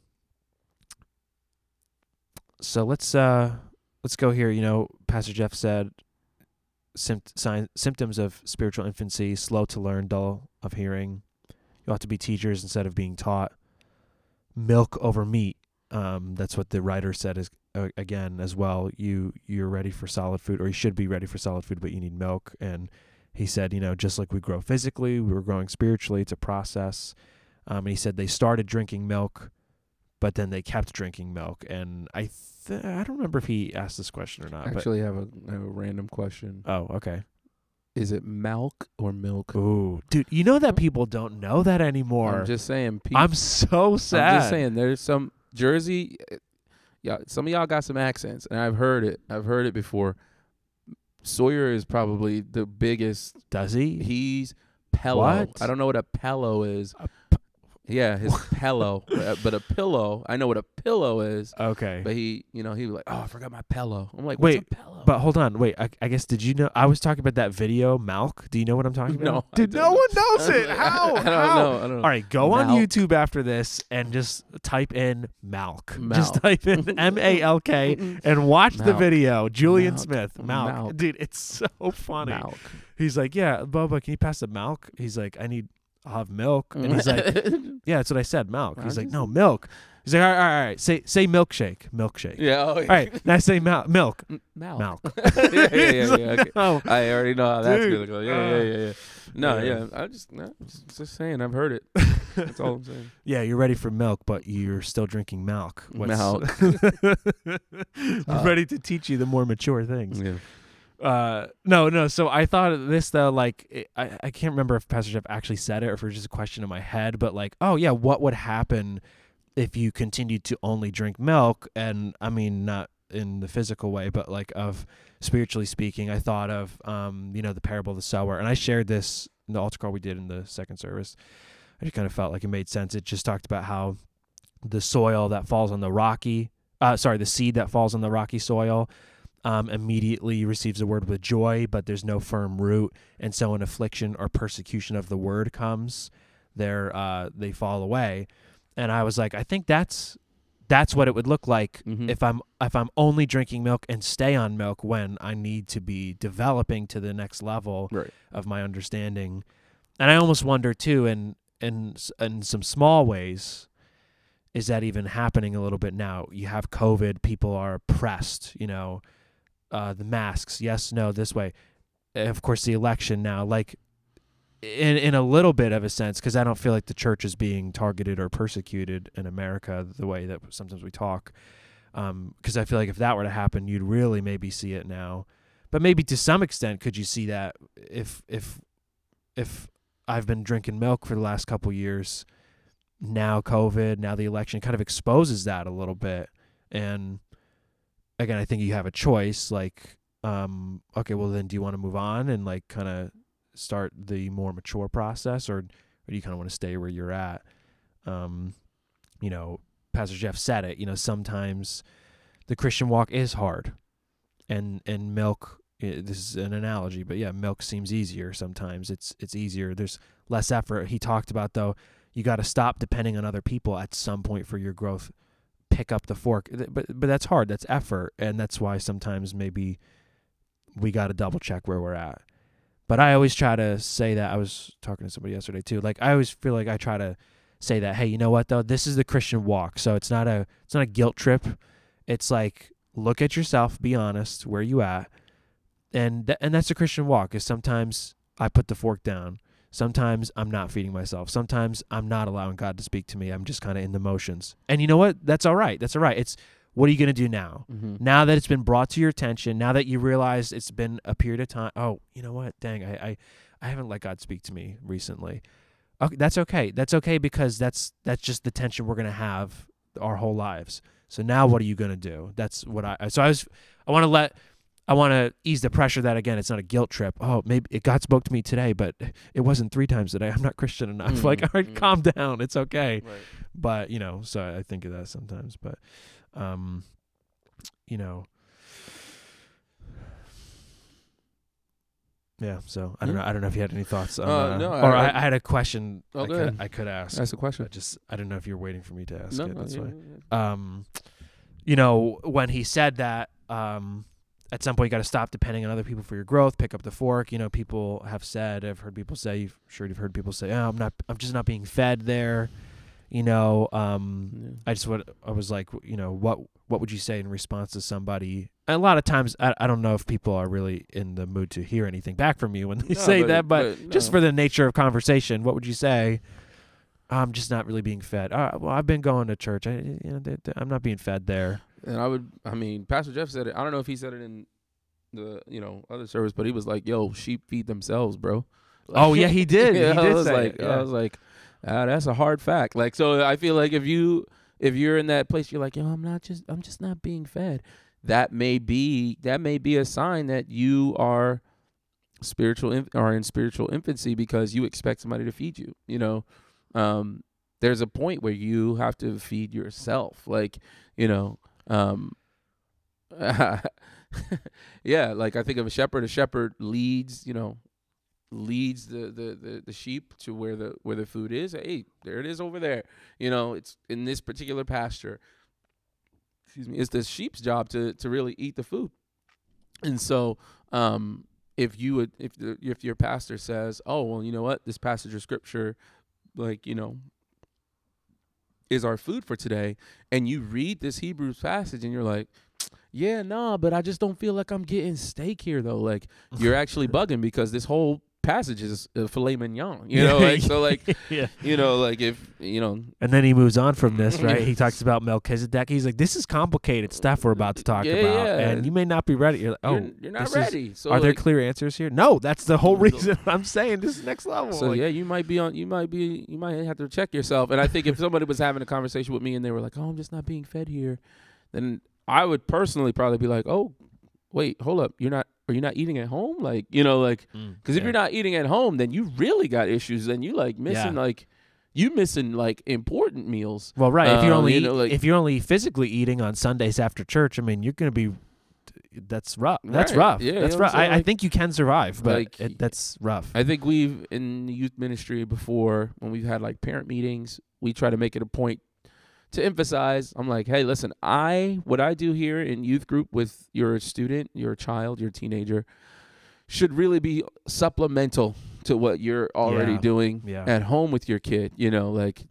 [SPEAKER 1] so let's uh let's go here you know pastor jeff said sympt- sign, symptoms of spiritual infancy slow to learn dull of hearing you ought to be teachers instead of being taught. Milk over meat. Um, that's what the writer said is uh, again as well. You you're ready for solid food, or you should be ready for solid food, but you need milk. And he said, you know, just like we grow physically, we were growing spiritually. It's a process. Um, and he said they started drinking milk, but then they kept drinking milk. And I th- I don't remember if he asked this question or not.
[SPEAKER 2] Actually, I have a I have a random question.
[SPEAKER 1] but, oh, okay.
[SPEAKER 2] Is it milk or milk?
[SPEAKER 1] Ooh, dude, you know that people don't know that anymore.
[SPEAKER 2] I'm just saying. Pe-
[SPEAKER 1] I'm so sad.
[SPEAKER 2] I'm just saying. There's some Jersey. Yeah, some of y'all got some accents, and I've heard it. I've heard it before. Sawyer is probably the biggest.
[SPEAKER 1] Does he?
[SPEAKER 2] He's pillow.
[SPEAKER 1] What?
[SPEAKER 2] I don't know what a pillow is.
[SPEAKER 1] A
[SPEAKER 2] yeah, his pillow. But uh, but a pillow. I know what a pillow is.
[SPEAKER 1] Okay.
[SPEAKER 2] But he, you know, he was like, "Oh, I forgot my pillow." I'm like,
[SPEAKER 1] Wait,
[SPEAKER 2] a pillow?"
[SPEAKER 1] But hold on, wait. I, I guess did you know? I was talking about that video, Malk. Do you know what I'm talking about?
[SPEAKER 2] No,
[SPEAKER 1] Dude, no one knows it. How?
[SPEAKER 2] I don't
[SPEAKER 1] How?
[SPEAKER 2] know. I don't know.
[SPEAKER 1] All right, go on YouTube after this and just type in Malk. Just type in M A L K and watch the video. Julian
[SPEAKER 2] Malk.
[SPEAKER 1] Smith, Malk.
[SPEAKER 2] Malk.
[SPEAKER 1] Dude, it's so funny. He's like, yeah, Bubba, can you pass the milk? He's like, I need, I'll have milk. And he's like, yeah, that's what I said, milk. He's like, no, milk. He's like, all right, all right, all right. Say, say milkshake, milkshake.
[SPEAKER 2] yeah. Oh,
[SPEAKER 1] All right, now say mil- milk.
[SPEAKER 2] Milk.
[SPEAKER 1] Milk.
[SPEAKER 2] yeah, yeah, yeah, yeah. okay.
[SPEAKER 1] "No."
[SPEAKER 2] I already know how that's gonna go. Yeah, yeah, yeah, yeah. No,
[SPEAKER 1] yeah.
[SPEAKER 2] yeah. I just, no, just, just saying. I've heard it. That's all I'm saying.
[SPEAKER 1] Yeah, you're ready for milk, but you're still drinking milk.
[SPEAKER 2] Milk.
[SPEAKER 1] We're
[SPEAKER 2] Uh,
[SPEAKER 1] ready to teach you the more mature things.
[SPEAKER 2] Yeah.
[SPEAKER 1] Uh, no, no. So I thought this though, like it, I, I can't remember if Pastor Jeff actually said it or if it was just a question in my head, but like, oh yeah, what would happen if you continued to only drink milk? And I mean, not in the physical way, but like of spiritually speaking, I thought of um, you know, the parable of the sower, and I shared this in the altar call we did in the second service. I just kind of felt like it made sense. It just talked about how the soil that falls on the rocky, uh, sorry, the seed that falls on the rocky soil um, immediately receives the word with joy, but there's no firm root, and so an affliction or persecution of the word comes, they're uh, they fall away. And I was like, I think that's that's what it would look like
[SPEAKER 2] Mhm.
[SPEAKER 1] if I'm if I'm only drinking milk and stay on milk when I need to be developing to the next level
[SPEAKER 2] Right.
[SPEAKER 1] of my understanding. And I almost wonder too, in in in some small ways, is that even happening a little bit now? You have COVID, people are oppressed, You know, uh, the masks, yes, no, this way. And Of course, the election now, like in in a little bit of a sense, because I don't feel like the church is being targeted or persecuted in America the way that sometimes we talk. Because I feel like if that were to happen, you'd really maybe see it now. But maybe to some extent, could you see that if if if I've been drinking milk for the last couple years, now COVID, now the election kind of exposes that a little bit. And again, I think you have a choice. Like, um, okay, well then, do you want to move on and like kind of start the more mature process, or, or do you kind of want to stay where you're at? Um, you know, Pastor Jeff said it. You know, sometimes the Christian walk is hard, and and milk. This is an analogy, but yeah, milk seems easier sometimes. It's it's easier. There's less effort. He talked about though, you got to stop depending on other people at some point for your growth. Pick up the fork, but but that's hard. That's effort, and that's why sometimes maybe we got to double check where we're at. But I always try to say that. I was talking to somebody yesterday too. Like I always feel like I try to say that. Hey, you know what though? This is the Christian walk. So it's not a it's not a guilt trip. It's like look at yourself, be honest, where you at, and th- and that's a Christian walk. Is sometimes I put the fork down. Sometimes I'm not feeding myself. Sometimes I'm not allowing God to speak to me. I'm just kind of in the motions. And you know what? That's all right. That's all right. It's what are you going to do now?
[SPEAKER 2] Mm-hmm.
[SPEAKER 1] Now that it's been brought to your attention, now that you realize it's been a period of time. Oh, you know what? Dang, I I, I haven't let God speak to me recently. Okay, that's okay. That's okay because that's that's just the tension we're going to have our whole lives. So now what are you going to do? That's what I so I was I want to let I want to ease the pressure that again it's not a guilt trip. Oh, maybe it God spoke to me today, but it wasn't 3 times today. I'm not Christian enough.
[SPEAKER 2] Mhm,
[SPEAKER 1] Like, all right,
[SPEAKER 2] mhm.
[SPEAKER 1] calm down. It's okay.
[SPEAKER 2] Right.
[SPEAKER 1] But, you know, so I think of that sometimes, but um you know Yeah, so I don't
[SPEAKER 2] Yeah.
[SPEAKER 1] know. I don't know if you had any thoughts on,
[SPEAKER 2] Uh,
[SPEAKER 1] uh,
[SPEAKER 2] no,
[SPEAKER 1] or
[SPEAKER 2] I-
[SPEAKER 1] I, I had a question
[SPEAKER 2] Oh,
[SPEAKER 1] I, could. I could ask.
[SPEAKER 2] That's the question.
[SPEAKER 1] I just I don't know if you're waiting for me to ask
[SPEAKER 2] No,
[SPEAKER 1] it. That's
[SPEAKER 2] yeah,
[SPEAKER 1] why
[SPEAKER 2] yeah, yeah.
[SPEAKER 1] um, you know, when he said that, um, at some point you got to stop depending on other people for your growth. Pick up the fork. You know, people have said, I've heard people say, you've sure you've heard people say, oh, I'm not, I'm just not being fed there. You know, um,
[SPEAKER 2] Yeah.
[SPEAKER 1] I just what I was like, you know, what what would you say in response to somebody? And a lot of times, I, I don't know if people are really in the mood to hear anything back from you when they
[SPEAKER 2] No,
[SPEAKER 1] say that, but just
[SPEAKER 2] no.
[SPEAKER 1] for the nature of conversation, what would you say? I'm just not really being fed. Uh, well, I've been going to church. I, you know, they, they- I'm not being fed there.
[SPEAKER 2] And I would, I mean, Pastor Jeff said it. I don't know if he said it in the, you know, other service, but he was like, "Yo, sheep feed themselves, bro."
[SPEAKER 1] Oh, yeah, he did. He
[SPEAKER 2] Yeah, I
[SPEAKER 1] did
[SPEAKER 2] was
[SPEAKER 1] say
[SPEAKER 2] like,
[SPEAKER 1] yeah.
[SPEAKER 2] I was like, ah, that's a hard fact. Like, so I feel like if you, if you're in that place, you're like, yo, I'm not just, I'm just not being fed. That may be, that may be a sign that you are spiritual, inf- are in spiritual infancy because you expect somebody to feed you. You know, um, there's a point where you have to feed yourself. Like, you know, um, yeah, like I think of a shepherd. A shepherd leads, you know, leads the, the, the, the sheep to where the where the food is. Hey, there it is over there. You know, it's in this particular pasture. Excuse me. It's the sheep's job to to really eat the food. And so, um, if you would, if the, if your pastor says, "Oh, well, you know what, this passage of scripture, like you know, is our food for today," and you read this Hebrews passage, and you're like, "Yeah, nah, but I just don't feel like I'm getting steak here, though." Like you're actually bugging because this whole passage is uh, filet mignon. You know, like so, like
[SPEAKER 1] yeah.
[SPEAKER 2] you know, like if you know,
[SPEAKER 1] And then he moves on from this, right? He talks about Melchizedek. He's like, "This is complicated stuff we're about to talk
[SPEAKER 2] Yeah,
[SPEAKER 1] about,
[SPEAKER 2] yeah.
[SPEAKER 1] and you may not be ready." You're like, "Oh,
[SPEAKER 2] you're, you're not
[SPEAKER 1] this is-
[SPEAKER 2] ready. so
[SPEAKER 1] are there clear answers here?" No, that's the whole reason I'm saying this is next level.
[SPEAKER 2] So
[SPEAKER 1] Like,
[SPEAKER 2] yeah, you might be on. You might be. You might have to check yourself. And I think if somebody was having a conversation with me and they were like, "Oh, I'm just not being fed here," then I would personally probably be like, "Oh, wait, hold up. You're not. Are you not eating at home? Like, you know, like
[SPEAKER 1] Mm,
[SPEAKER 2] because if
[SPEAKER 1] yeah.
[SPEAKER 2] you're not eating at home, then you really got issues. Then you like missing
[SPEAKER 1] Yeah.
[SPEAKER 2] like you missing like important meals.
[SPEAKER 1] Well, right. if you're
[SPEAKER 2] Uh,
[SPEAKER 1] only
[SPEAKER 2] you know, like-
[SPEAKER 1] if you're only physically eating on Sundays after church, I mean, you're to be that's rough. That's
[SPEAKER 2] Right.
[SPEAKER 1] rough.
[SPEAKER 2] Yeah, you
[SPEAKER 1] that's
[SPEAKER 2] know
[SPEAKER 1] rough. I,
[SPEAKER 2] saying?
[SPEAKER 1] I
[SPEAKER 2] Like-
[SPEAKER 1] think you can survive, but
[SPEAKER 2] like,
[SPEAKER 1] it, that's rough.
[SPEAKER 2] I think we've in the youth ministry before when we've had like parent meetings, we try to make it a point to emphasize. I'm like, hey, listen, I what I do here in youth group with your student, your child, your teenager, should really be supplemental to what you're already
[SPEAKER 1] Yeah.
[SPEAKER 2] doing
[SPEAKER 1] Yeah.
[SPEAKER 2] at home with your kid. You know, like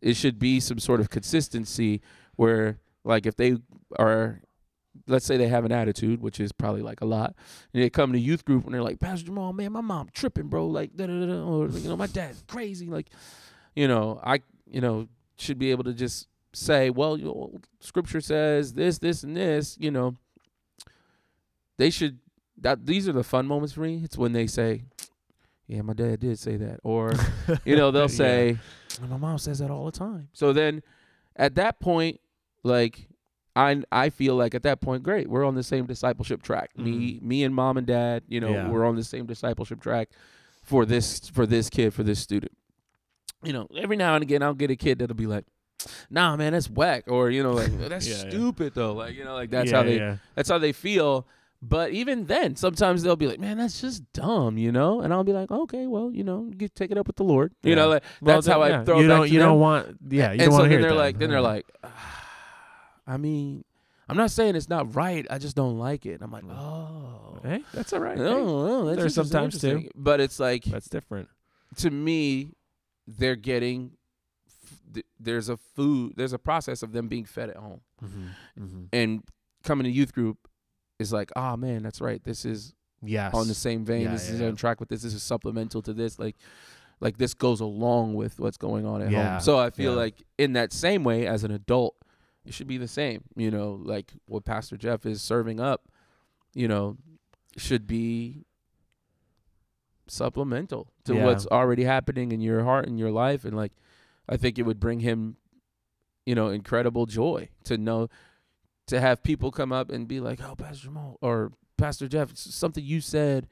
[SPEAKER 2] it should be some sort of consistency where, like, if they are let's say they have an attitude, which is probably like a lot, and they come to youth group and they're like, Pastor Jamal, man, my mom tripping, bro, like, da da da, da," or you know, my dad's crazy, like, you know, I, you know, should be able to just say, well, you know, Scripture says this, this, and this, you know, they should. That these are the fun moments for me. It's when they say, "Yeah, my dad did say that," or you know, they'll
[SPEAKER 1] Yeah.
[SPEAKER 2] say, "My mom says that all the time." So then, at that point, like I I feel like at that point, great, we're on the same discipleship track. Me mm-hmm. me and mom and dad, you know,
[SPEAKER 1] Yeah.
[SPEAKER 2] we're on the same discipleship track for this for this kid for this student. You know, every now and again, I'll get a kid that'll be like. Nah, man, that's whack, or you know, like that's
[SPEAKER 1] Yeah, yeah.
[SPEAKER 2] stupid though. Like you know, like that's
[SPEAKER 1] yeah,
[SPEAKER 2] how they
[SPEAKER 1] yeah.
[SPEAKER 2] that's how they feel. But even then, sometimes they'll be like, "Man, that's just dumb," you know. And I'll be like, "Okay, well, you know, you take it up with the Lord." You
[SPEAKER 1] Yeah.
[SPEAKER 2] know, like
[SPEAKER 1] Well,
[SPEAKER 2] that's how I
[SPEAKER 1] yeah.
[SPEAKER 2] throw
[SPEAKER 1] you
[SPEAKER 2] it
[SPEAKER 1] don't you
[SPEAKER 2] them.
[SPEAKER 1] don't want yeah you
[SPEAKER 2] and
[SPEAKER 1] don't
[SPEAKER 2] so
[SPEAKER 1] want to
[SPEAKER 2] then
[SPEAKER 1] hear
[SPEAKER 2] they're
[SPEAKER 1] that.
[SPEAKER 2] like, then they're like, "Ah, I mean, I'm not saying it's not right. I just don't like it. I'm like, oh,
[SPEAKER 1] hey that's all right
[SPEAKER 2] no,
[SPEAKER 1] Hey, there's sometimes too.
[SPEAKER 2] But it's like
[SPEAKER 1] that's different
[SPEAKER 2] to me, they're getting. Th- There's a food. There's a process of them being fed at home,
[SPEAKER 1] mm-hmm. Mm-hmm.
[SPEAKER 2] and coming to youth group is like, oh man, that's right. This is
[SPEAKER 1] yes
[SPEAKER 2] on the same vein.
[SPEAKER 1] Yeah,
[SPEAKER 2] this
[SPEAKER 1] yeah,
[SPEAKER 2] is
[SPEAKER 1] yeah.
[SPEAKER 2] on track with this. This is supplemental to this. Like, like this goes along with what's going on at home. So I feel like in that same way, as an adult, it should be the same. You know, like what Pastor Jeff is serving up. You know, should be supplemental to what's already happening in your heart and your life, and like, I think it would bring him, you know, incredible joy to know. To have people come up and be like, "Oh, Pastor Jamal or Pastor Jeff, something you said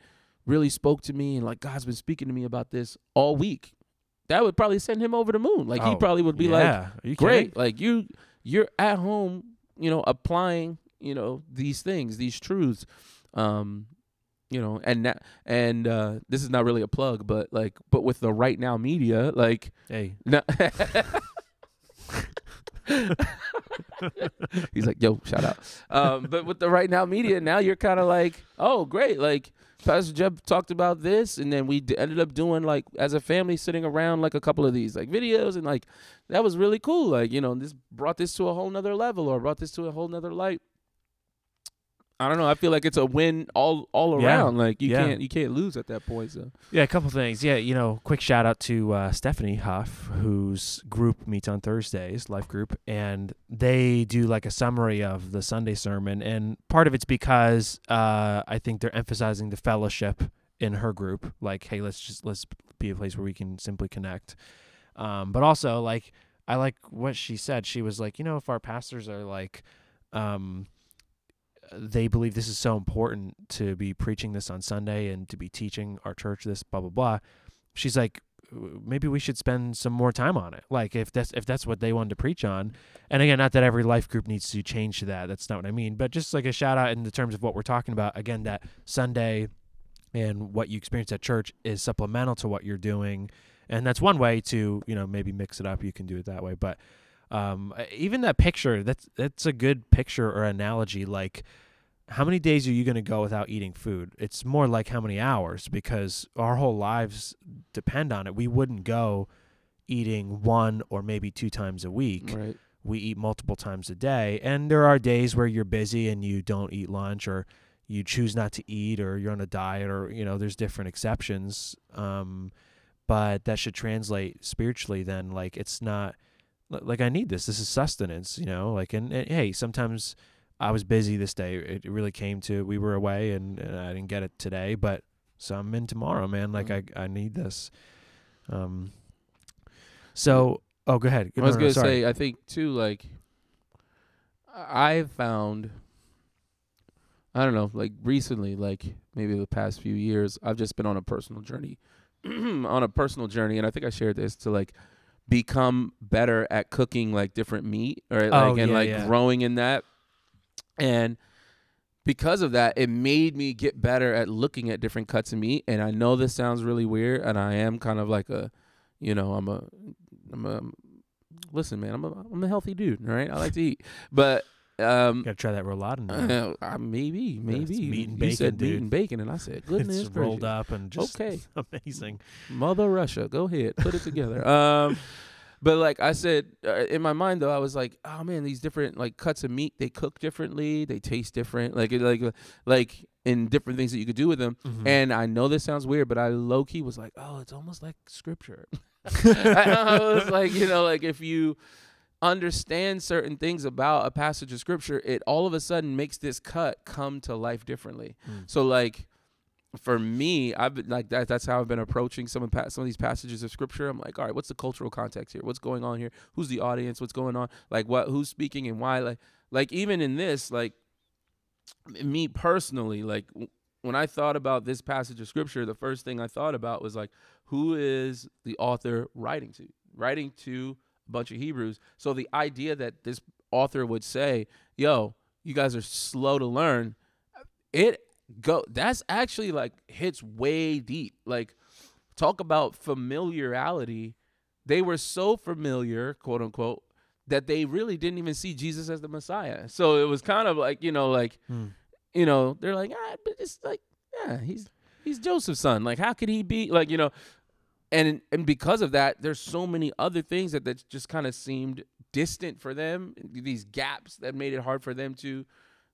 [SPEAKER 2] really spoke to me, and like God's been speaking to me about this all week. That would probably send him over the moon. Like he
[SPEAKER 1] Oh,
[SPEAKER 2] probably would be like,
[SPEAKER 1] yeah. You
[SPEAKER 2] great, like you, you're at home, you know, applying, you know, these things, these truths, um, you know, and that, and uh, this is not really a plug, but like, but with the RightNow Media, like,
[SPEAKER 1] hey
[SPEAKER 2] no. He's like, yo, shout out. Um, but with the RightNow Media, now you're kind of like, oh, great. Like, Pastor Jeff talked about this, and then we d- ended up doing like as a family sitting around like a couple of these like videos, and like that was really cool. Like, you know, this brought this to a whole nother level, or brought this to a whole nother light. I don't know. I feel like it's a win all all
[SPEAKER 1] Yeah.
[SPEAKER 2] around. Like you
[SPEAKER 1] Yeah.
[SPEAKER 2] can't you can't lose at that point. So
[SPEAKER 1] Yeah, a couple things. Yeah, you know, quick shout out to uh, Stephanie Huff, whose group meets on Thursdays, Life Group, and they do like a summary of the Sunday sermon. And part of it's because uh, I think they're emphasizing the fellowship in her group. Like, hey, let's just let's be a place where we can simply connect. Um, but also, like, I like what she said. She was like, you know, if our pastors are like, um, they believe this is so important to be preaching this on Sunday and to be teaching our church this blah blah blah. She's like maybe we should spend some more time on it. Like if that's if that's what they wanted to preach on. And again, not that every life group needs to change to that. That's not what I mean, but just like a shout out in the terms of what we're talking about again that Sunday and what you experience at church is supplemental to what you're doing. And that's one way to, you know, maybe mix it up. You can do it that way, but um, even that picture that's that's a good picture or analogy like how many days are you going to go without eating food? It's more like how many hours because our whole lives depend on it. We wouldn't go eating one or maybe two times a week.
[SPEAKER 2] Right,
[SPEAKER 1] we eat multiple times a day and there are days where you're busy and you don't eat lunch or you choose not to eat or you're on a diet or you know there's different exceptions. Um but that should translate spiritually then like it's not like I need this. This is sustenance you know like and, and hey sometimes I was busy this day. It really came to we were away and, and I didn't get it today but so I'm in tomorrow man. Like I I need this. Um so oh go ahead.
[SPEAKER 2] I was
[SPEAKER 1] No, no,
[SPEAKER 2] gonna
[SPEAKER 1] sorry.
[SPEAKER 2] say, I think too, like I've found, I don't know, like recently, like maybe the past few years, I've just been on a personal journey, on a personal journey, and I think I shared this to like become better at cooking like different meat, or
[SPEAKER 1] Oh,
[SPEAKER 2] like and
[SPEAKER 1] yeah,
[SPEAKER 2] like
[SPEAKER 1] yeah.
[SPEAKER 2] growing in that, and because of that, it made me get better at looking at different cuts of meat. And I know this sounds really weird, and I am kind of like a, you know, I'm a, I'm a, listen, man, I'm a, I'm a healthy dude, right? I like to eat, but um,
[SPEAKER 1] Gotta try that roulade.
[SPEAKER 2] uh, uh, maybe, maybe
[SPEAKER 1] meat and
[SPEAKER 2] you said
[SPEAKER 1] bacon,
[SPEAKER 2] meat
[SPEAKER 1] dude.
[SPEAKER 2] and bacon, and I said, goodness
[SPEAKER 1] it's rolled
[SPEAKER 2] gracious.
[SPEAKER 1] up and just
[SPEAKER 2] Okay.
[SPEAKER 1] amazing.
[SPEAKER 2] Mother Russia, go ahead, put it together. um, but like I said, uh, in my mind though, I was like, oh man, these different like cuts of meat, they cook differently, they taste different, like like like in different things that you could do with them.
[SPEAKER 1] Mhm.
[SPEAKER 2] And I know this sounds weird, but I low key was like, oh, it's almost like scripture. I was like, you know, like if you understand certain things about a passage of scripture, it all of a sudden makes this cut come to life differently.
[SPEAKER 1] Mm.
[SPEAKER 2] So like for me, I've been like that. That's how I've been approaching some of pa- some of these passages of scripture. I'm like, all right, what's the cultural context here? What's going on here? Who's the audience? What's going on? Like what? Who's speaking and why? Like like even in this, like me personally, like w- when I thought about this passage of scripture, the first thing I thought about was like, who is the author writing to? Writing to a bunch of Hebrews. So the idea that this author would say, "Yo, you guys are slow to learn," it go that's actually like hits way deep. Like talk about familiarity. They were so familiar, quote unquote, that they really didn't even see Jesus as the Messiah. So it was kind of like, you know, like
[SPEAKER 1] Mm.
[SPEAKER 2] you know, they're like, ah, but it's like, yeah, he's he's Joseph's son. Like, how could he be like, you know? And and because of that, there's so many other things that that just kind of seemed distant for them. These gaps that made it hard for them to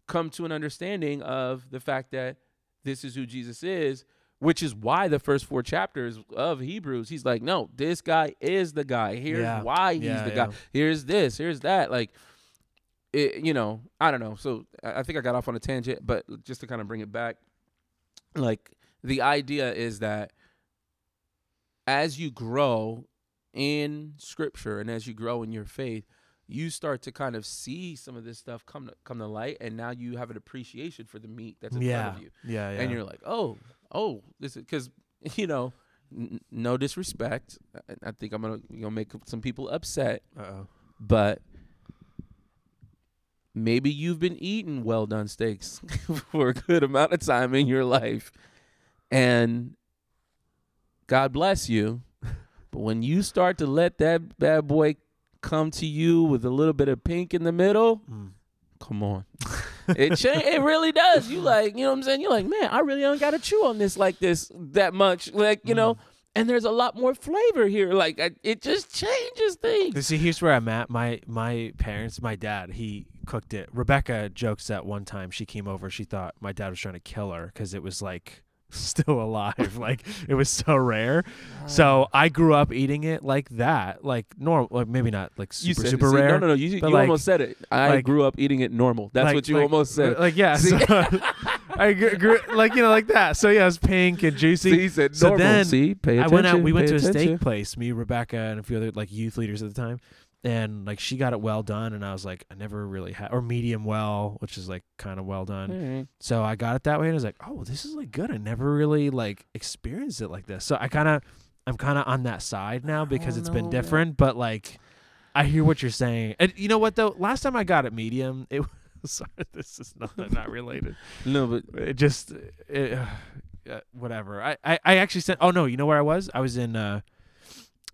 [SPEAKER 2] come to an understanding of the fact that this is who Jesus is. Which is why the first four chapters of Hebrews, he's like, no, this guy is the guy. Here's
[SPEAKER 1] Yeah.
[SPEAKER 2] why he's
[SPEAKER 1] Yeah,
[SPEAKER 2] the
[SPEAKER 1] yeah.
[SPEAKER 2] guy. Here's this. Here's that. Like, it, you know, I don't know. So I I think I got off on a tangent, but just to kind of bring it back, like the idea is that as you grow in scripture and as you grow in your faith, you start to kind of see some of this stuff come to come to light, and now you have an appreciation for the meat that's in
[SPEAKER 1] yeah.
[SPEAKER 2] front of you,
[SPEAKER 1] yeah, yeah.
[SPEAKER 2] and you're like, oh, oh, this is because you know. N- no disrespect. I, I think I'm gonna you know make some people upset
[SPEAKER 1] Uh-oh.
[SPEAKER 2] but maybe you've been eating well done steaks for a good amount of time in your life and God bless you. But when you start to let that bad boy come to you with a little bit of pink in the middle
[SPEAKER 1] Mm.
[SPEAKER 2] come on. It cha- it really does. You like you know what I'm saying? You're like man I really don't got to chew on this like this that much like you know? And there's a lot more flavor here. Like I, it just changes things.
[SPEAKER 1] See, here's where I'm at. My my parents, my dad, he cooked it. Rebecca jokes that one time she came over, she thought my dad was trying to kill her because it was like still alive, like it was so rare. So I grew up eating it like that, like normal, like maybe not like super
[SPEAKER 2] it.
[SPEAKER 1] super
[SPEAKER 2] See,
[SPEAKER 1] rare.
[SPEAKER 2] No, no, no. You, you
[SPEAKER 1] like-
[SPEAKER 2] almost said it. I
[SPEAKER 1] like-
[SPEAKER 2] grew up eating it normal. That's
[SPEAKER 1] Like-
[SPEAKER 2] what you almost said.
[SPEAKER 1] Like yeah, so I grew, grew like you know like that. So yeah, it was pink and juicy.
[SPEAKER 2] See, he said
[SPEAKER 1] so then
[SPEAKER 2] See, pay attention, I
[SPEAKER 1] went out. We went to a
[SPEAKER 2] attention.
[SPEAKER 1] steak place. Me, Rebecca, and a few other like youth leaders at the time, and like she got it well done, and I was like, I never really had or medium well, which is like kind of well done.
[SPEAKER 2] Alright.
[SPEAKER 1] So I got it that way, and I was like, oh, this is like good. I never really like experienced it like this. So I kind of, I'm kind of on that side now because
[SPEAKER 2] don't
[SPEAKER 1] it's
[SPEAKER 2] know,
[SPEAKER 1] been
[SPEAKER 2] man.
[SPEAKER 1] different. But like, I hear what you're saying, and you know what though? Last time I got it medium, it was sorry, this is not not related.
[SPEAKER 2] No, but
[SPEAKER 1] It just it, uh, whatever. I, I I actually sent. Oh no, you know where I was? I was in. uh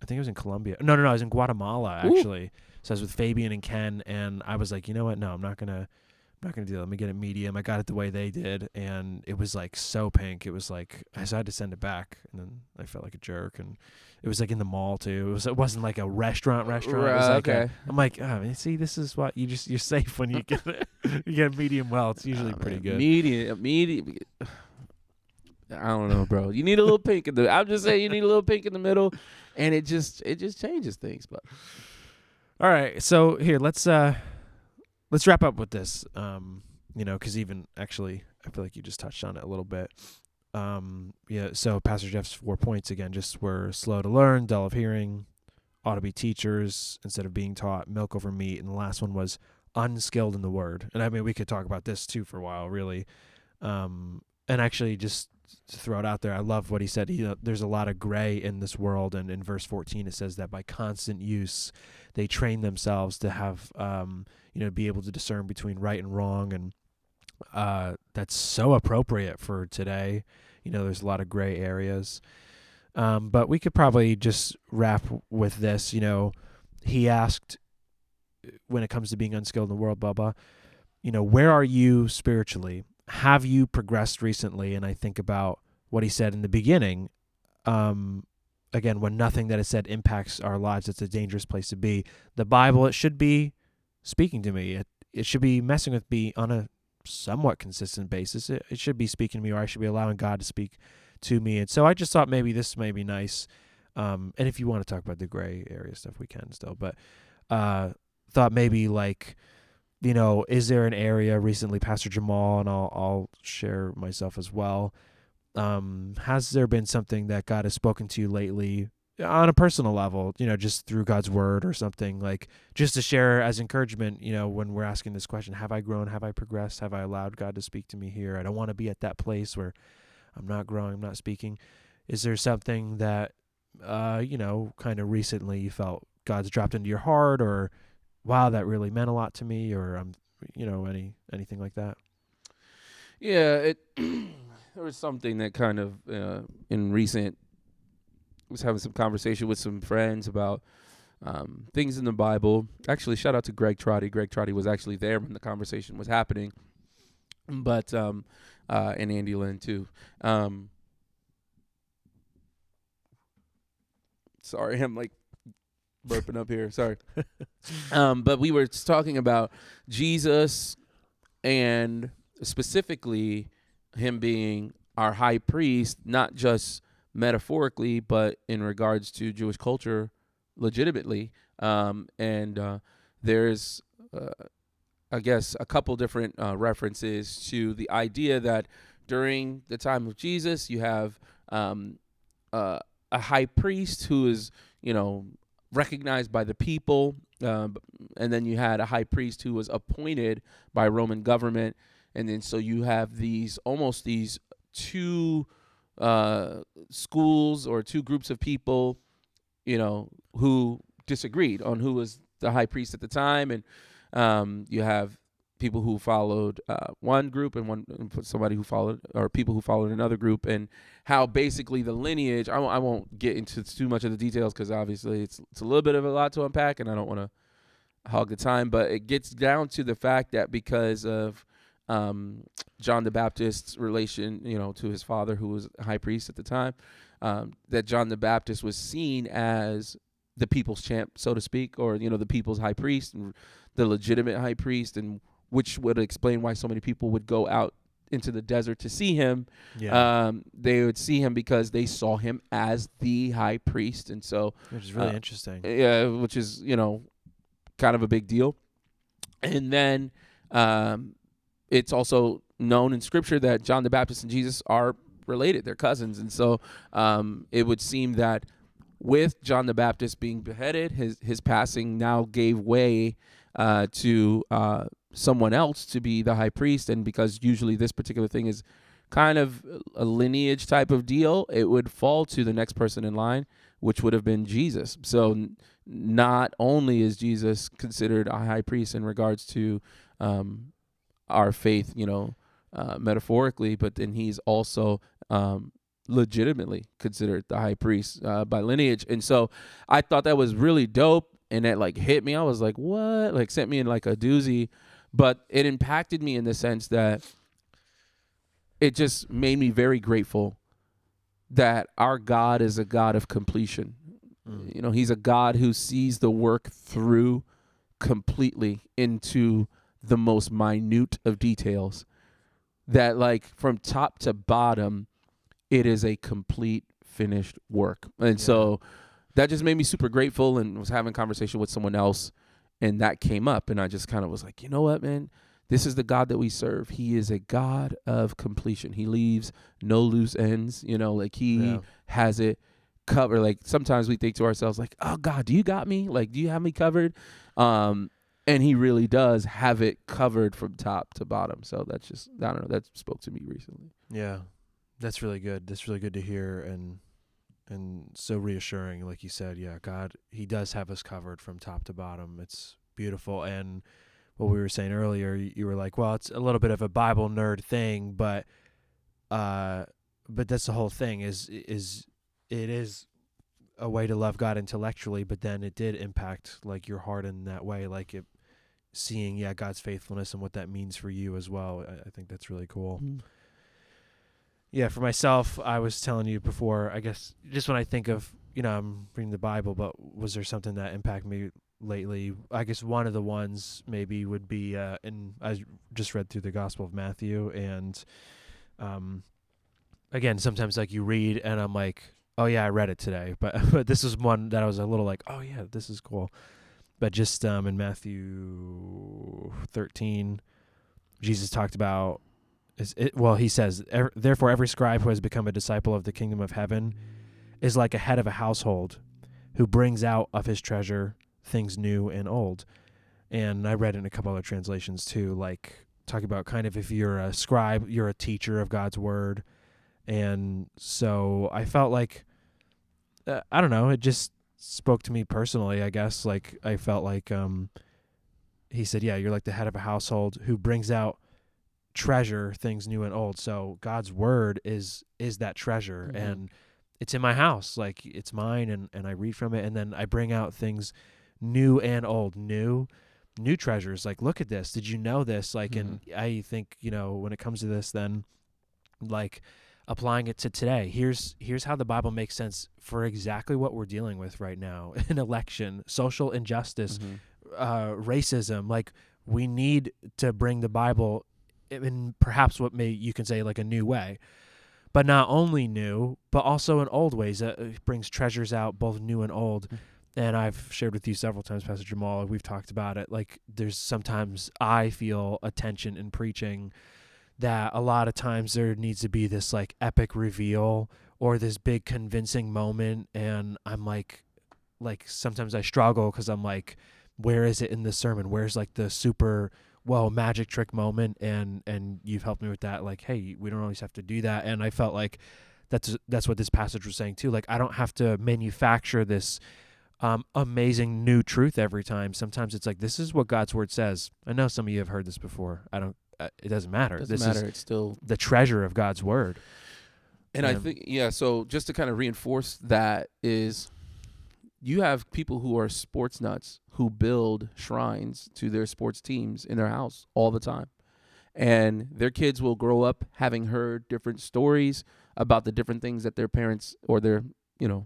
[SPEAKER 1] I think I was in Colombia. No, no, no. I was in Guatemala
[SPEAKER 2] Ooh.
[SPEAKER 1] actually. So I was with Fabian and Ken, and I was like, you know what? No, I'm not gonna. I'm not gonna do that. Let me get it medium. I got it the way they did, and it was like so pink. It was like I had to send it back, and then I felt like a jerk. And it was like in the mall too. It was. It wasn't like a restaurant. Restaurant. It was
[SPEAKER 2] Right,
[SPEAKER 1] like
[SPEAKER 2] okay.
[SPEAKER 1] I'm like, oh, see, this is what you just you're safe when you get it. you get a medium well. It's oh, usually
[SPEAKER 2] Oh,
[SPEAKER 1] pretty
[SPEAKER 2] man.
[SPEAKER 1] good.
[SPEAKER 2] Medium, medium. I don't know, bro. You need a little pink in the. I'm just saying, you need a little pink in the middle, and it just it just changes things. But
[SPEAKER 1] All right, so here let's uh let's wrap up with this. Um, you know, because even actually, I feel like you just touched on it a little bit. Um, yeah. So Pastor Jeff's four points again, just we're slow to learn, dull of hearing, ought to be teachers instead of being taught, milk over meat, and the last one was unskilled in the word. And I mean, we could talk about this too for a while, really. Um, and actually, just to throw it out there, I love what he said. He, uh, there's a lot of gray in this world, and in verse 14 it says that by constant use they train themselves to have um, you know be able to discern between right and wrong and uh, that's so appropriate for today. You know, there's a lot of gray areas. Um, but we could probably just wrap with this. You know, he asked when it comes to being unskilled in the world, blah, blah, you know, where are you spiritually? Have you progressed recently? And I think about what he said in the beginning. Um, again, when nothing that is said impacts our lives, it's a dangerous place to be. The Bible, it should be speaking to me. It, it should be messing with me on a somewhat consistent basis. It, it should be speaking to me, or I should be allowing God to speak to me. And so I just thought maybe this may be nice. Um, and if you want to talk about the gray area stuff, we can still. But uh, thought maybe like, you know, is there an area recently, Pastor Jamal, and I'll I'll share myself as well. Um, has there been something that God has spoken to you lately on a personal level, you know, just through God's word or something like just to share as encouragement, you know, when we're asking this question, have I grown? Have I progressed? Have I allowed God to speak to me here? I don't want to be at that place where I'm not growing, I'm not speaking. Is there something that, uh, you know, kind of recently you felt God's dropped into your heart or, wow, that really meant a lot to me or, um, you know, any, anything like that?
[SPEAKER 2] Yeah, it, there was something that kind of, uh, in recent was having some conversation with some friends about um, things in the Bible. Actually, shout out to Greg Trotty. Greg Trotty was actually there when the conversation was happening, but um, uh, and Andy Lynn too. Um, sorry, I'm like burping up here. Sorry. um, but we were talking about Jesus and specifically him being our high priest, not just metaphorically, but in regards to Jewish culture, legitimately. Um, and uh, there's, uh, I guess, a couple different uh, references to the idea that during the time of Jesus, you have um, uh, a high priest who is, you know, recognized by the people, uh, and then you had a high priest who was appointed by Roman government, and then so you have these almost these two uh, schools or two groups of people, you know, who disagreed on who was the high priest at the time, and um, you have people who followed uh, one group and one somebody who followed or people who followed another group and how basically the lineage I w- I won't get into too much of the details because obviously it's, it's a little bit of a lot to unpack and i don't want to hog the time but it gets down to the fact that because of um, John the Baptist's relation, you know, to his father, who was high priest at the time, um, that John the Baptist was seen as the people's champ, so to speak, or you know, the people's high priest and the legitimate high priest, and which would explain why so many people would go out into the desert to see him.
[SPEAKER 1] Yeah.
[SPEAKER 2] Um, they would see him because they saw him as the high priest, and so
[SPEAKER 1] which is really
[SPEAKER 2] uh,
[SPEAKER 1] interesting.
[SPEAKER 2] yeah, which is you know kind of a big deal. And then um, it's also known in Scripture that John the Baptist and Jesus are related; they're cousins, and so um, it would seem that with John the Baptist being beheaded, his his passing now gave way uh, to uh, someone else to be the high priest, and because usually this particular thing is kind of a lineage type of deal, it would fall to the next person in line, which would have been Jesus. So not only is Jesus considered a high priest in regards to um, our faith, you know, uh, metaphorically, but then he's also um, legitimately considered the high priest uh, by lineage. And so I thought that was really dope. And it like hit me. I was like, what? Like sent me in like a doozy. But it impacted me in the sense that it just made me very grateful that our God is a God of completion.
[SPEAKER 1] Mm.
[SPEAKER 2] You know, he's a God who sees the work through completely into the most minute of details. That, like, from top to bottom, it is a complete finished work. And
[SPEAKER 1] Yeah.
[SPEAKER 2] so that just made me super grateful and was having conversation with someone else and that came up and I just kind of was like, "You know what, man? This is the God that we serve. He is a God of completion. He leaves no loose ends, you know, like he
[SPEAKER 1] Yeah.
[SPEAKER 2] has it covered. Like sometimes we think to ourselves like, "Oh God, do you got me? Like do you have me covered?" Um and he really does have it covered from top to bottom. So that's just I don't know, that spoke to me recently.
[SPEAKER 1] Yeah, that's really good. That's really good to hear, and and so reassuring. Like you said, yeah, God, He does have us covered from top to bottom. It's beautiful, and what we were saying earlier. You, were like, well, it's a little bit of a Bible nerd thing, but uh, but that's the whole thing. Is is it is a way to love God intellectually, but then it did impact like your heart in that way, like it seeing yeah God's faithfulness and what that means for you as well. I, I think that's really cool.
[SPEAKER 2] Mm-hmm.
[SPEAKER 1] Yeah, for myself, I was telling you before. I guess just when I think of you know I'm reading the Bible, but was there something that impacted me lately? I guess one of the ones maybe would be uh, in I just read through the Gospel of Matthew, and um, again sometimes like you read and I'm like, oh yeah, I read it today, but but this is one that I was a little like, oh yeah, this is cool. But just um, in Matthew 13, Jesus talked about is it well he says therefore every scribe who has become a disciple of the kingdom of heaven is like a head of a household who brings out of his treasure things new and old. And i read in a couple other translations too like talking about kind of if you're a scribe you're a teacher of god's word. And so i felt like uh, i don't know it just spoke to me personally i guess. Like i felt like um he said yeah you're like the head of a household who brings out treasure things new and old. So god's word is is that treasure
[SPEAKER 2] Mhm.
[SPEAKER 1] and it's in my house like it's mine and and i read from it. And then i bring out things new and old new new treasures. Like look at this. Did you know this? Like and i think you know when it comes to this then like applying it to today. Here's here's how the bible makes sense for exactly what we're dealing with right now an election social injustice
[SPEAKER 2] Mhm.
[SPEAKER 1] uh, racism. Like we need to bring the Bible in perhaps what may you can say like a new way, but not only new, but also in old ways. That brings treasures out, both new and old.
[SPEAKER 2] Mm.
[SPEAKER 1] And I've shared with you several times, Pastor Jamal. We've talked about it. Like there's sometimes I feel a tension in preaching that a lot of times there needs to be this like epic reveal or this big convincing moment, and I'm like, like sometimes I struggle because I'm like where is it in the sermon where's like the super well magic trick moment and and you've helped me with that like hey we don't always have to do that. And i felt like that's that's what this passage was saying too like i don't have to manufacture this um, amazing new truth every time. Sometimes it's like this is what god's word says. I know some of you have heard this before. I don't uh, it doesn't matter.
[SPEAKER 2] Doesn't
[SPEAKER 1] this
[SPEAKER 2] matter.
[SPEAKER 1] is
[SPEAKER 2] it's still
[SPEAKER 1] the treasure of god's word.
[SPEAKER 2] And I think yeah, so just to kind of reinforce that is you have people who are sports nuts who build shrines to their sports teams in their house all the time. And their kids will grow up having heard different stories about the different things that their parents or their, you know,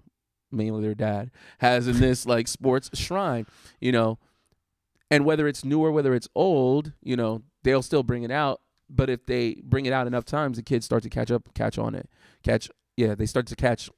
[SPEAKER 2] mainly their dad has in this like sports shrine, you know. And whether it's new or whether it's old, you know, they'll still bring it out. But if they bring it out enough times, the kids start to catch up, catch on it catch yeah they start to catch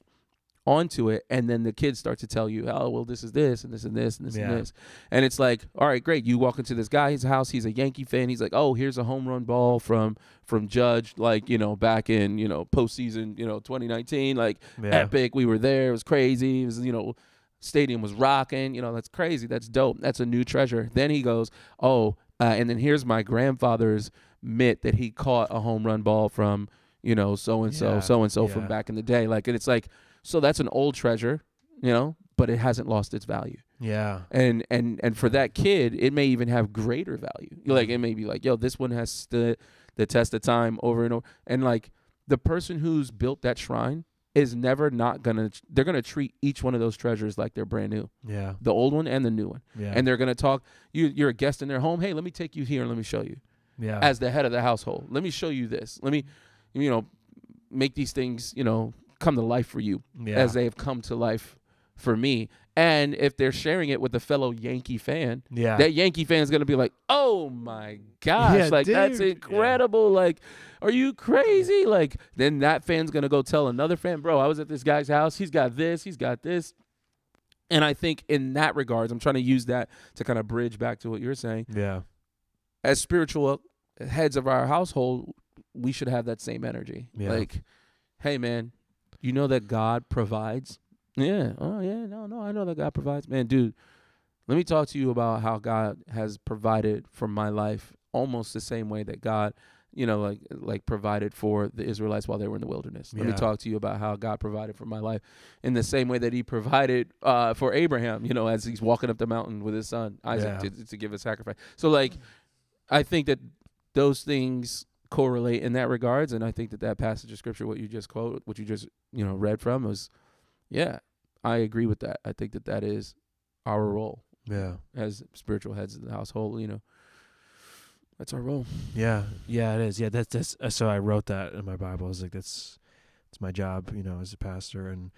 [SPEAKER 2] onto it and then the kids start to tell you oh well this is this and this and this and this
[SPEAKER 1] Yeah.
[SPEAKER 2] and this. And it's like all right great you walk into this guy's house he's a yankee fan he's like oh here's a home run ball from from judge like you know back in you know postseason you know 2019 like
[SPEAKER 1] yeah.
[SPEAKER 2] epic we were there it was crazy it was you know stadium was rocking you know that's crazy that's dope that's a new treasure. Then he goes oh uh, and then here's my grandfather's mitt that he caught a home run ball from you know so and so so and so from back in the day like and it's like so that's an old treasure you know but it hasn't lost its value.
[SPEAKER 1] Yeah.
[SPEAKER 2] And and and for that kid it may even have greater value. Mm-hmm. Like it may be like yo this one has stood the test of time over and over and like the person who's built that shrine is never not gonna they're gonna treat each one of those treasures like they're brand new.
[SPEAKER 1] Yeah.
[SPEAKER 2] The old one and the new one.
[SPEAKER 1] Yeah.
[SPEAKER 2] And they're gonna talk you you're a guest in their home hey let me take you here and let me show you.
[SPEAKER 1] Yeah.
[SPEAKER 2] As the head of the household let me show you this. Let me you know make these things you know come to life for you
[SPEAKER 1] yeah
[SPEAKER 2] as they have come to life for me. And if they're sharing it with a fellow Yankee fan,
[SPEAKER 1] yeah
[SPEAKER 2] that Yankee fan is going to be like, "Oh my gosh,
[SPEAKER 1] Yeah,
[SPEAKER 2] like that's
[SPEAKER 1] dude. Yeah.
[SPEAKER 2] incredible! Like, are you crazy?" Like, then that fan's going to go tell another fan, "Bro, I was at this guy's house. He's got this. He's got this." And I think in that regards, I'm trying to use that to kind of bridge back to what you're saying.
[SPEAKER 1] yeah
[SPEAKER 2] As spiritual heads of our household, we should have that same energy.
[SPEAKER 1] Yeah.
[SPEAKER 2] Like, hey man, you know that God provides? Yeah. Oh yeah, no, no, I know that God provides. Man, dude, let me talk to you about how God has provided for my life almost the same way that God, you know, like like provided for the Israelites while they were in the wilderness. Let me talk to you about how God provided for my life in the same way that he provided uh, for Abraham, you know, as he's walking up the mountain with his son Isaac
[SPEAKER 1] Yeah.
[SPEAKER 2] to, to give a sacrifice. So like I think that those things correlate in that regards, and I think that that passage of scripture, what you just quote, what you just you know read from, was, yeah, I agree with that. I think that that is our role
[SPEAKER 1] Yeah.
[SPEAKER 2] as spiritual heads of the household. You know, that's our role.
[SPEAKER 1] Yeah, yeah, it is. Yeah, that's that's. Uh, so I wrote that in my Bible. I was like, that's, it's my job, you know, as a pastor, and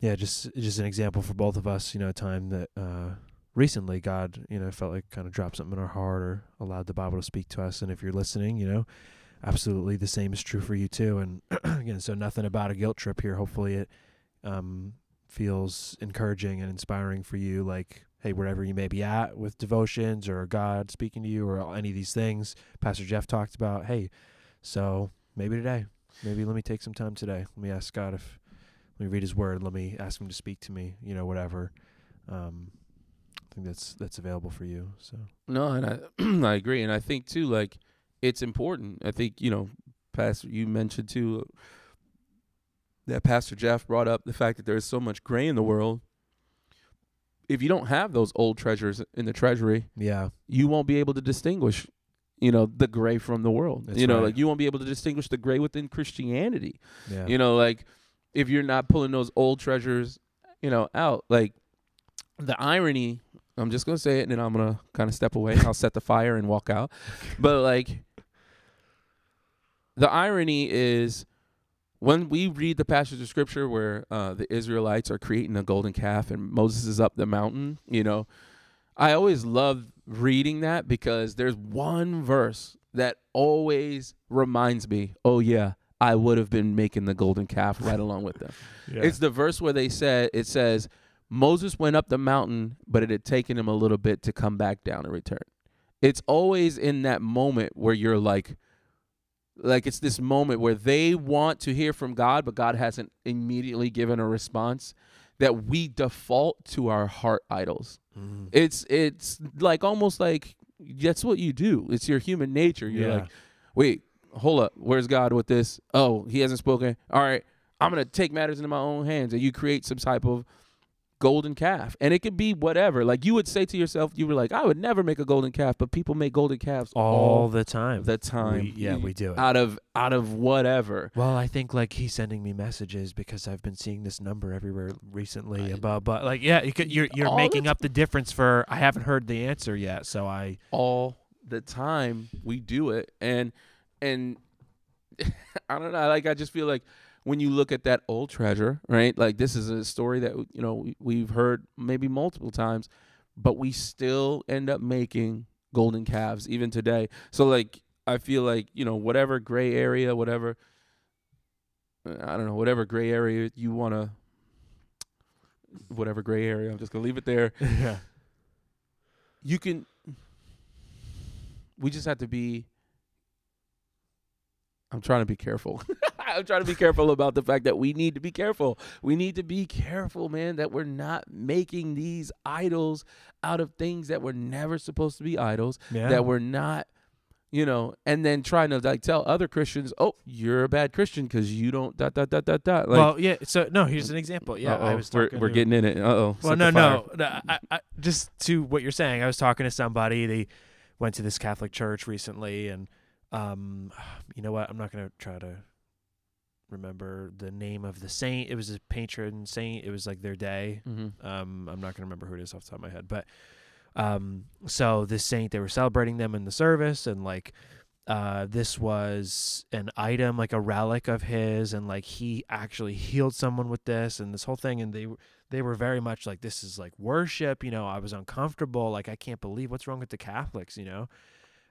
[SPEAKER 1] yeah, just just an example for both of us. You know, a time that uh, recently God, you know, felt like kind of dropped something in our heart or allowed the Bible to speak to us. And if you're listening, you know, absolutely the same is true for you too. And again, so nothing about a guilt trip here. Hopefully, it um, feels encouraging and inspiring for you. Like hey, wherever you may be at with devotions or God speaking to you or any of these things Pastor Jeff talked about, hey, so maybe today, maybe let me take some time today. Let me ask God if, let me read his word. Let me ask him to speak to me, you know, whatever. Um, Think that's, that's available for you. So,
[SPEAKER 2] No, and I I agree, and I think too, like it's important. I think you know, Pastor, you mentioned too that Pastor Jeff brought up the fact that there is so much gray in the world. If you don't have those old treasures in the treasury,
[SPEAKER 1] yeah,
[SPEAKER 2] you won't be able to distinguish, you know, the gray from the world.
[SPEAKER 1] That's
[SPEAKER 2] you know,
[SPEAKER 1] right.
[SPEAKER 2] like you won't be able to distinguish the gray within Christianity.
[SPEAKER 1] yeah.
[SPEAKER 2] You know, like if you're not pulling those old treasures, you know, out. Like the irony, I'm just gonna say it and then I'm gonna kind of step away. I'll set the fire and walk out. But like the irony is when we read the passage of scripture where uh, the Israelites are creating a golden calf and Moses is up the mountain, you know, I always love reading that because there's one verse that always reminds me, oh yeah, I would have been making the golden calf right along with them.
[SPEAKER 1] yeah.
[SPEAKER 2] It's the verse where they said it says Moses went up the mountain, but it had taken him a little bit to come back down and return. It's always in that moment where you're like like it's this moment where they want to hear from God, but God hasn't immediately given a response that we default to our heart idols.
[SPEAKER 1] Mhm.
[SPEAKER 2] It's it's like almost like that's what you do. It's your human nature. You're
[SPEAKER 1] Yeah.
[SPEAKER 2] like, wait, hold up, where's God with this? Oh, he hasn't spoken. All right, I'm gonna take matters into my own hands, and you create some type of golden calf, and it could be whatever. Like you would say to yourself, you were like, I would never make a golden calf, but people make golden calves
[SPEAKER 1] all
[SPEAKER 2] all
[SPEAKER 1] the time.
[SPEAKER 2] the time.
[SPEAKER 1] We, yeah, we do it.
[SPEAKER 2] out of out of whatever.
[SPEAKER 1] Well, I think like he's sending me messages because I've been seeing this number everywhere recently
[SPEAKER 2] I-
[SPEAKER 1] about but like yeah, you could, you're you're making
[SPEAKER 2] the
[SPEAKER 1] up the difference for I haven't heard the answer yet, so I
[SPEAKER 2] all the time we do it and and i don't know like i just feel like when you look at that old treasure right? Like this is a story that you know we- we've heard maybe multiple times but we still end up making golden calves even today. So like i feel like you know whatever gray area whatever uh, i don't know whatever gray area you want to whatever gray area i'm just gonna leave it there.
[SPEAKER 1] Yeah.
[SPEAKER 2] You can we just have to be I'm trying to be careful. I'm trying to be careful about the fact that we need to be careful. We need to be careful, man, that we're not making these idols out of things that were never supposed to be idols,
[SPEAKER 1] yeah
[SPEAKER 2] that we're not you know, and then trying to like tell other Christians, "Oh, you're a bad Christian because you don't dot dot dot dot dot." Like,
[SPEAKER 1] well yeah so no here's an example yeah I was
[SPEAKER 2] we're
[SPEAKER 1] talking
[SPEAKER 2] we're
[SPEAKER 1] to-
[SPEAKER 2] getting in it. Uh oh.
[SPEAKER 1] well no no, no I, I, just to what you're saying I was talking to somebody they went to this Catholic church recently and um you know what I'm not gonna try to remember the name of the saint it was a patron saint it was like their day
[SPEAKER 2] Mm-hmm.
[SPEAKER 1] Um, I'm not gonna remember who it is off the top of my head, but um, so this saint they were celebrating them in the service, and like uh, this was an item, like a relic of his, and like he actually healed someone with this, and this whole thing, and they they were very much like this is like worship, you know. I was uncomfortable, like I can't believe what's wrong with the Catholics, you know,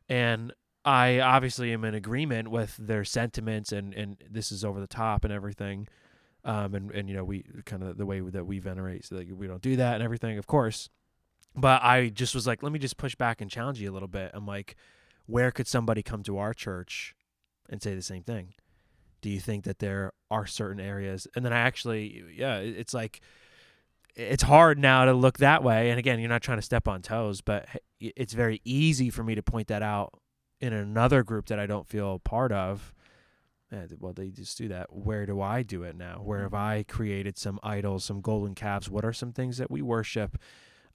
[SPEAKER 1] and. I obviously am in agreement with their sentiments and, and this is over the top and everything um, and and you know we kind of the way that we venerate, so like we don't do that and everything, of course. But I just was like, let me just push back and challenge you a little bit. I'm like, where could somebody come to our church and say the same thing? Do you think that there are certain areas? And then I actually, yeah, it's like it's hard now to look that way. And again, you're not trying to step on toes, but it's very easy for me to point that out in another group that I don't feel part of. Eh, well, they just do that. Where do I do it now? Where have I created some idols, some golden calves? What are some things that we worship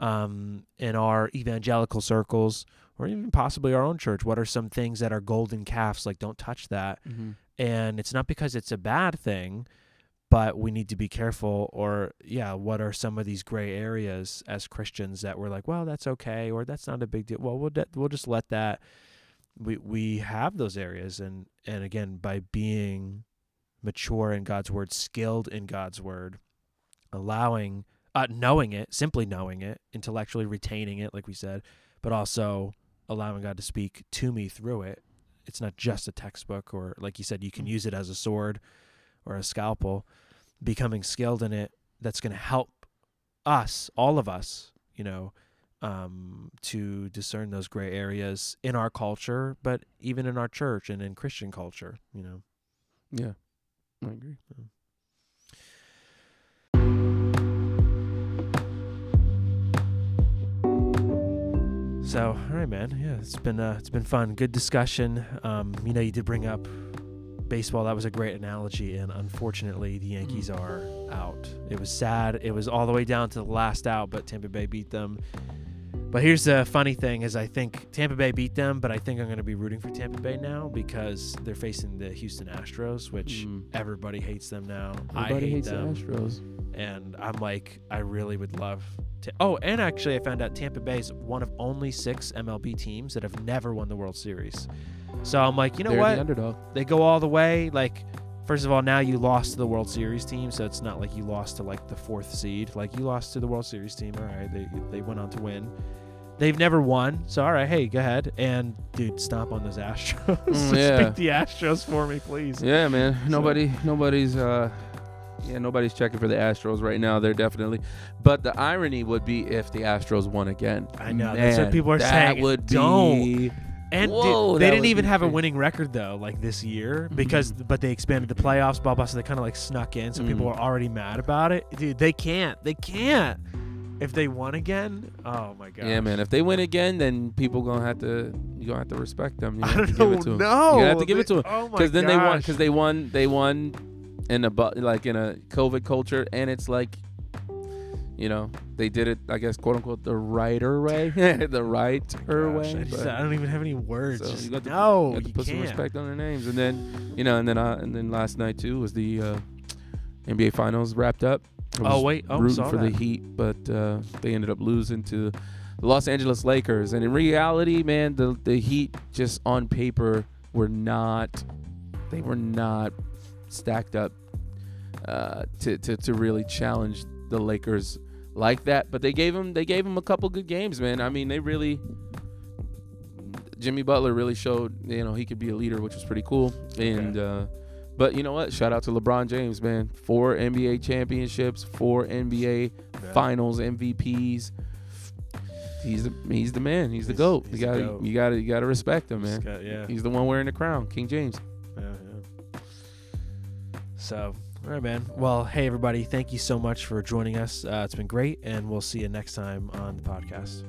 [SPEAKER 1] um, in our evangelical circles or even possibly our own church. What are some things that are golden calves? Like, don't touch that.
[SPEAKER 2] Mm-hmm.
[SPEAKER 1] And it's not because it's a bad thing, but we need to be careful. Or, yeah, what are some of these gray areas as Christians that we're like, well, that's okay, or that's not a big deal. Well, we'll, de- we'll just let that. We, we have those areas. And, and again, by being mature in God's word, skilled in God's word, allowing, uh, knowing it, simply knowing it, intellectually retaining it, like we said, but also allowing God to speak to me through it. It's not just a textbook, or like you said, you can use it as a sword or a scalpel. Becoming skilled in it, that's going to help us, all of us, you know, um, to discern those gray areas in our culture, but even in our church and in Christian culture, you know.
[SPEAKER 2] Yeah, I agree.
[SPEAKER 1] So, all right, man. Yeah, it's been uh, it's been fun. Good discussion. Um, you know, you did bring up baseball. That was a great analogy, and unfortunately, the Yankees are out. It was sad. It was all the way down to the last out, but Tampa Bay beat them. But here's the funny thing: is I think Tampa Bay beat them, but I think I'm going to be rooting for Tampa Bay now because they're facing the Houston Astros, which
[SPEAKER 2] Mm.
[SPEAKER 1] everybody hates them now. I
[SPEAKER 2] Everybody
[SPEAKER 1] hate
[SPEAKER 2] hates
[SPEAKER 1] them
[SPEAKER 2] the Astros.
[SPEAKER 1] and I'm like, I really would love to. Oh, and actually, I found out Tampa Bay is one of only six MLB teams that have never won the World Series. So I'm like, you know
[SPEAKER 2] They're
[SPEAKER 1] what?
[SPEAKER 2] the underdog.
[SPEAKER 1] they go all the way. Like, first of all, now you lost to the World Series team, so it's not like you lost to like the fourth seed. Like you lost to the World Series team. All right, they they went on to win. They've never won, so all right, hey, go ahead and dude, stomp on those Astros.
[SPEAKER 2] Mm, yeah.
[SPEAKER 1] Beat the Astros for me, please.
[SPEAKER 2] Yeah, man. Nobody, nobody's, uh, yeah, nobody's checking for the Astros right now. They're definitely, but the irony would be if the Astros won again.
[SPEAKER 1] I know, that's what people are
[SPEAKER 2] that
[SPEAKER 1] saying.
[SPEAKER 2] would
[SPEAKER 1] Don't.
[SPEAKER 2] be.
[SPEAKER 1] And
[SPEAKER 2] Whoa,
[SPEAKER 1] they didn't even have a winning record though, like this year,
[SPEAKER 2] Mhm.
[SPEAKER 1] because but they expanded the playoffs, blah blah. So they kind of like snuck in, so people
[SPEAKER 2] Mhm.
[SPEAKER 1] are already mad about it. Dude, they can't, they can't. If they won again, oh my god.
[SPEAKER 2] Yeah, man. If they win again, then people gonna have to you gonna have to respect them. You
[SPEAKER 1] I
[SPEAKER 2] have to
[SPEAKER 1] don't
[SPEAKER 2] give
[SPEAKER 1] know.
[SPEAKER 2] it to 'em.
[SPEAKER 1] no,
[SPEAKER 2] You have to give it to them
[SPEAKER 1] Oh my
[SPEAKER 2] because then they won because they won they won in a like in a COVID culture, and it's like. You know, they did it, I guess, quote unquote, the righter way, the righter
[SPEAKER 1] Gosh,
[SPEAKER 2] way.
[SPEAKER 1] I, just, I don't even have any words.
[SPEAKER 2] So you got to,
[SPEAKER 1] no,
[SPEAKER 2] you got to
[SPEAKER 1] you
[SPEAKER 2] put some
[SPEAKER 1] can't.
[SPEAKER 2] respect on their names, and then you know, and then uh, and then last night too was the uh, NBA Finals wrapped up.
[SPEAKER 1] Oh wait, oh
[SPEAKER 2] rooting for
[SPEAKER 1] that.
[SPEAKER 2] the Heat, but uh, they ended up losing to the Los Angeles Lakers. And in reality, man, the the Heat just on paper were not, they were not stacked up uh, to, to to really challenge the Lakers like that. But they gave them they gave them a couple good games, man. I mean, they really. Jimmy Butler really showed, you know, he could be a leader, which was pretty cool. And uh, but you know what? Shout out to LeBron James, man. Four NBA championships, four NBA
[SPEAKER 1] Yeah.
[SPEAKER 2] Finals MVPs. He's the he's the man. He's the goat.
[SPEAKER 1] he's
[SPEAKER 2] you gotta
[SPEAKER 1] goat.
[SPEAKER 2] you gotta you gotta respect him, man.
[SPEAKER 1] got- yeah.
[SPEAKER 2] He's the one wearing the crown, King James.
[SPEAKER 1] Yeah, yeah. So, all right, man. Well, hey, everybody. Thank you so much for joining us. Uh, it's been great, and we'll see you next time on the podcast.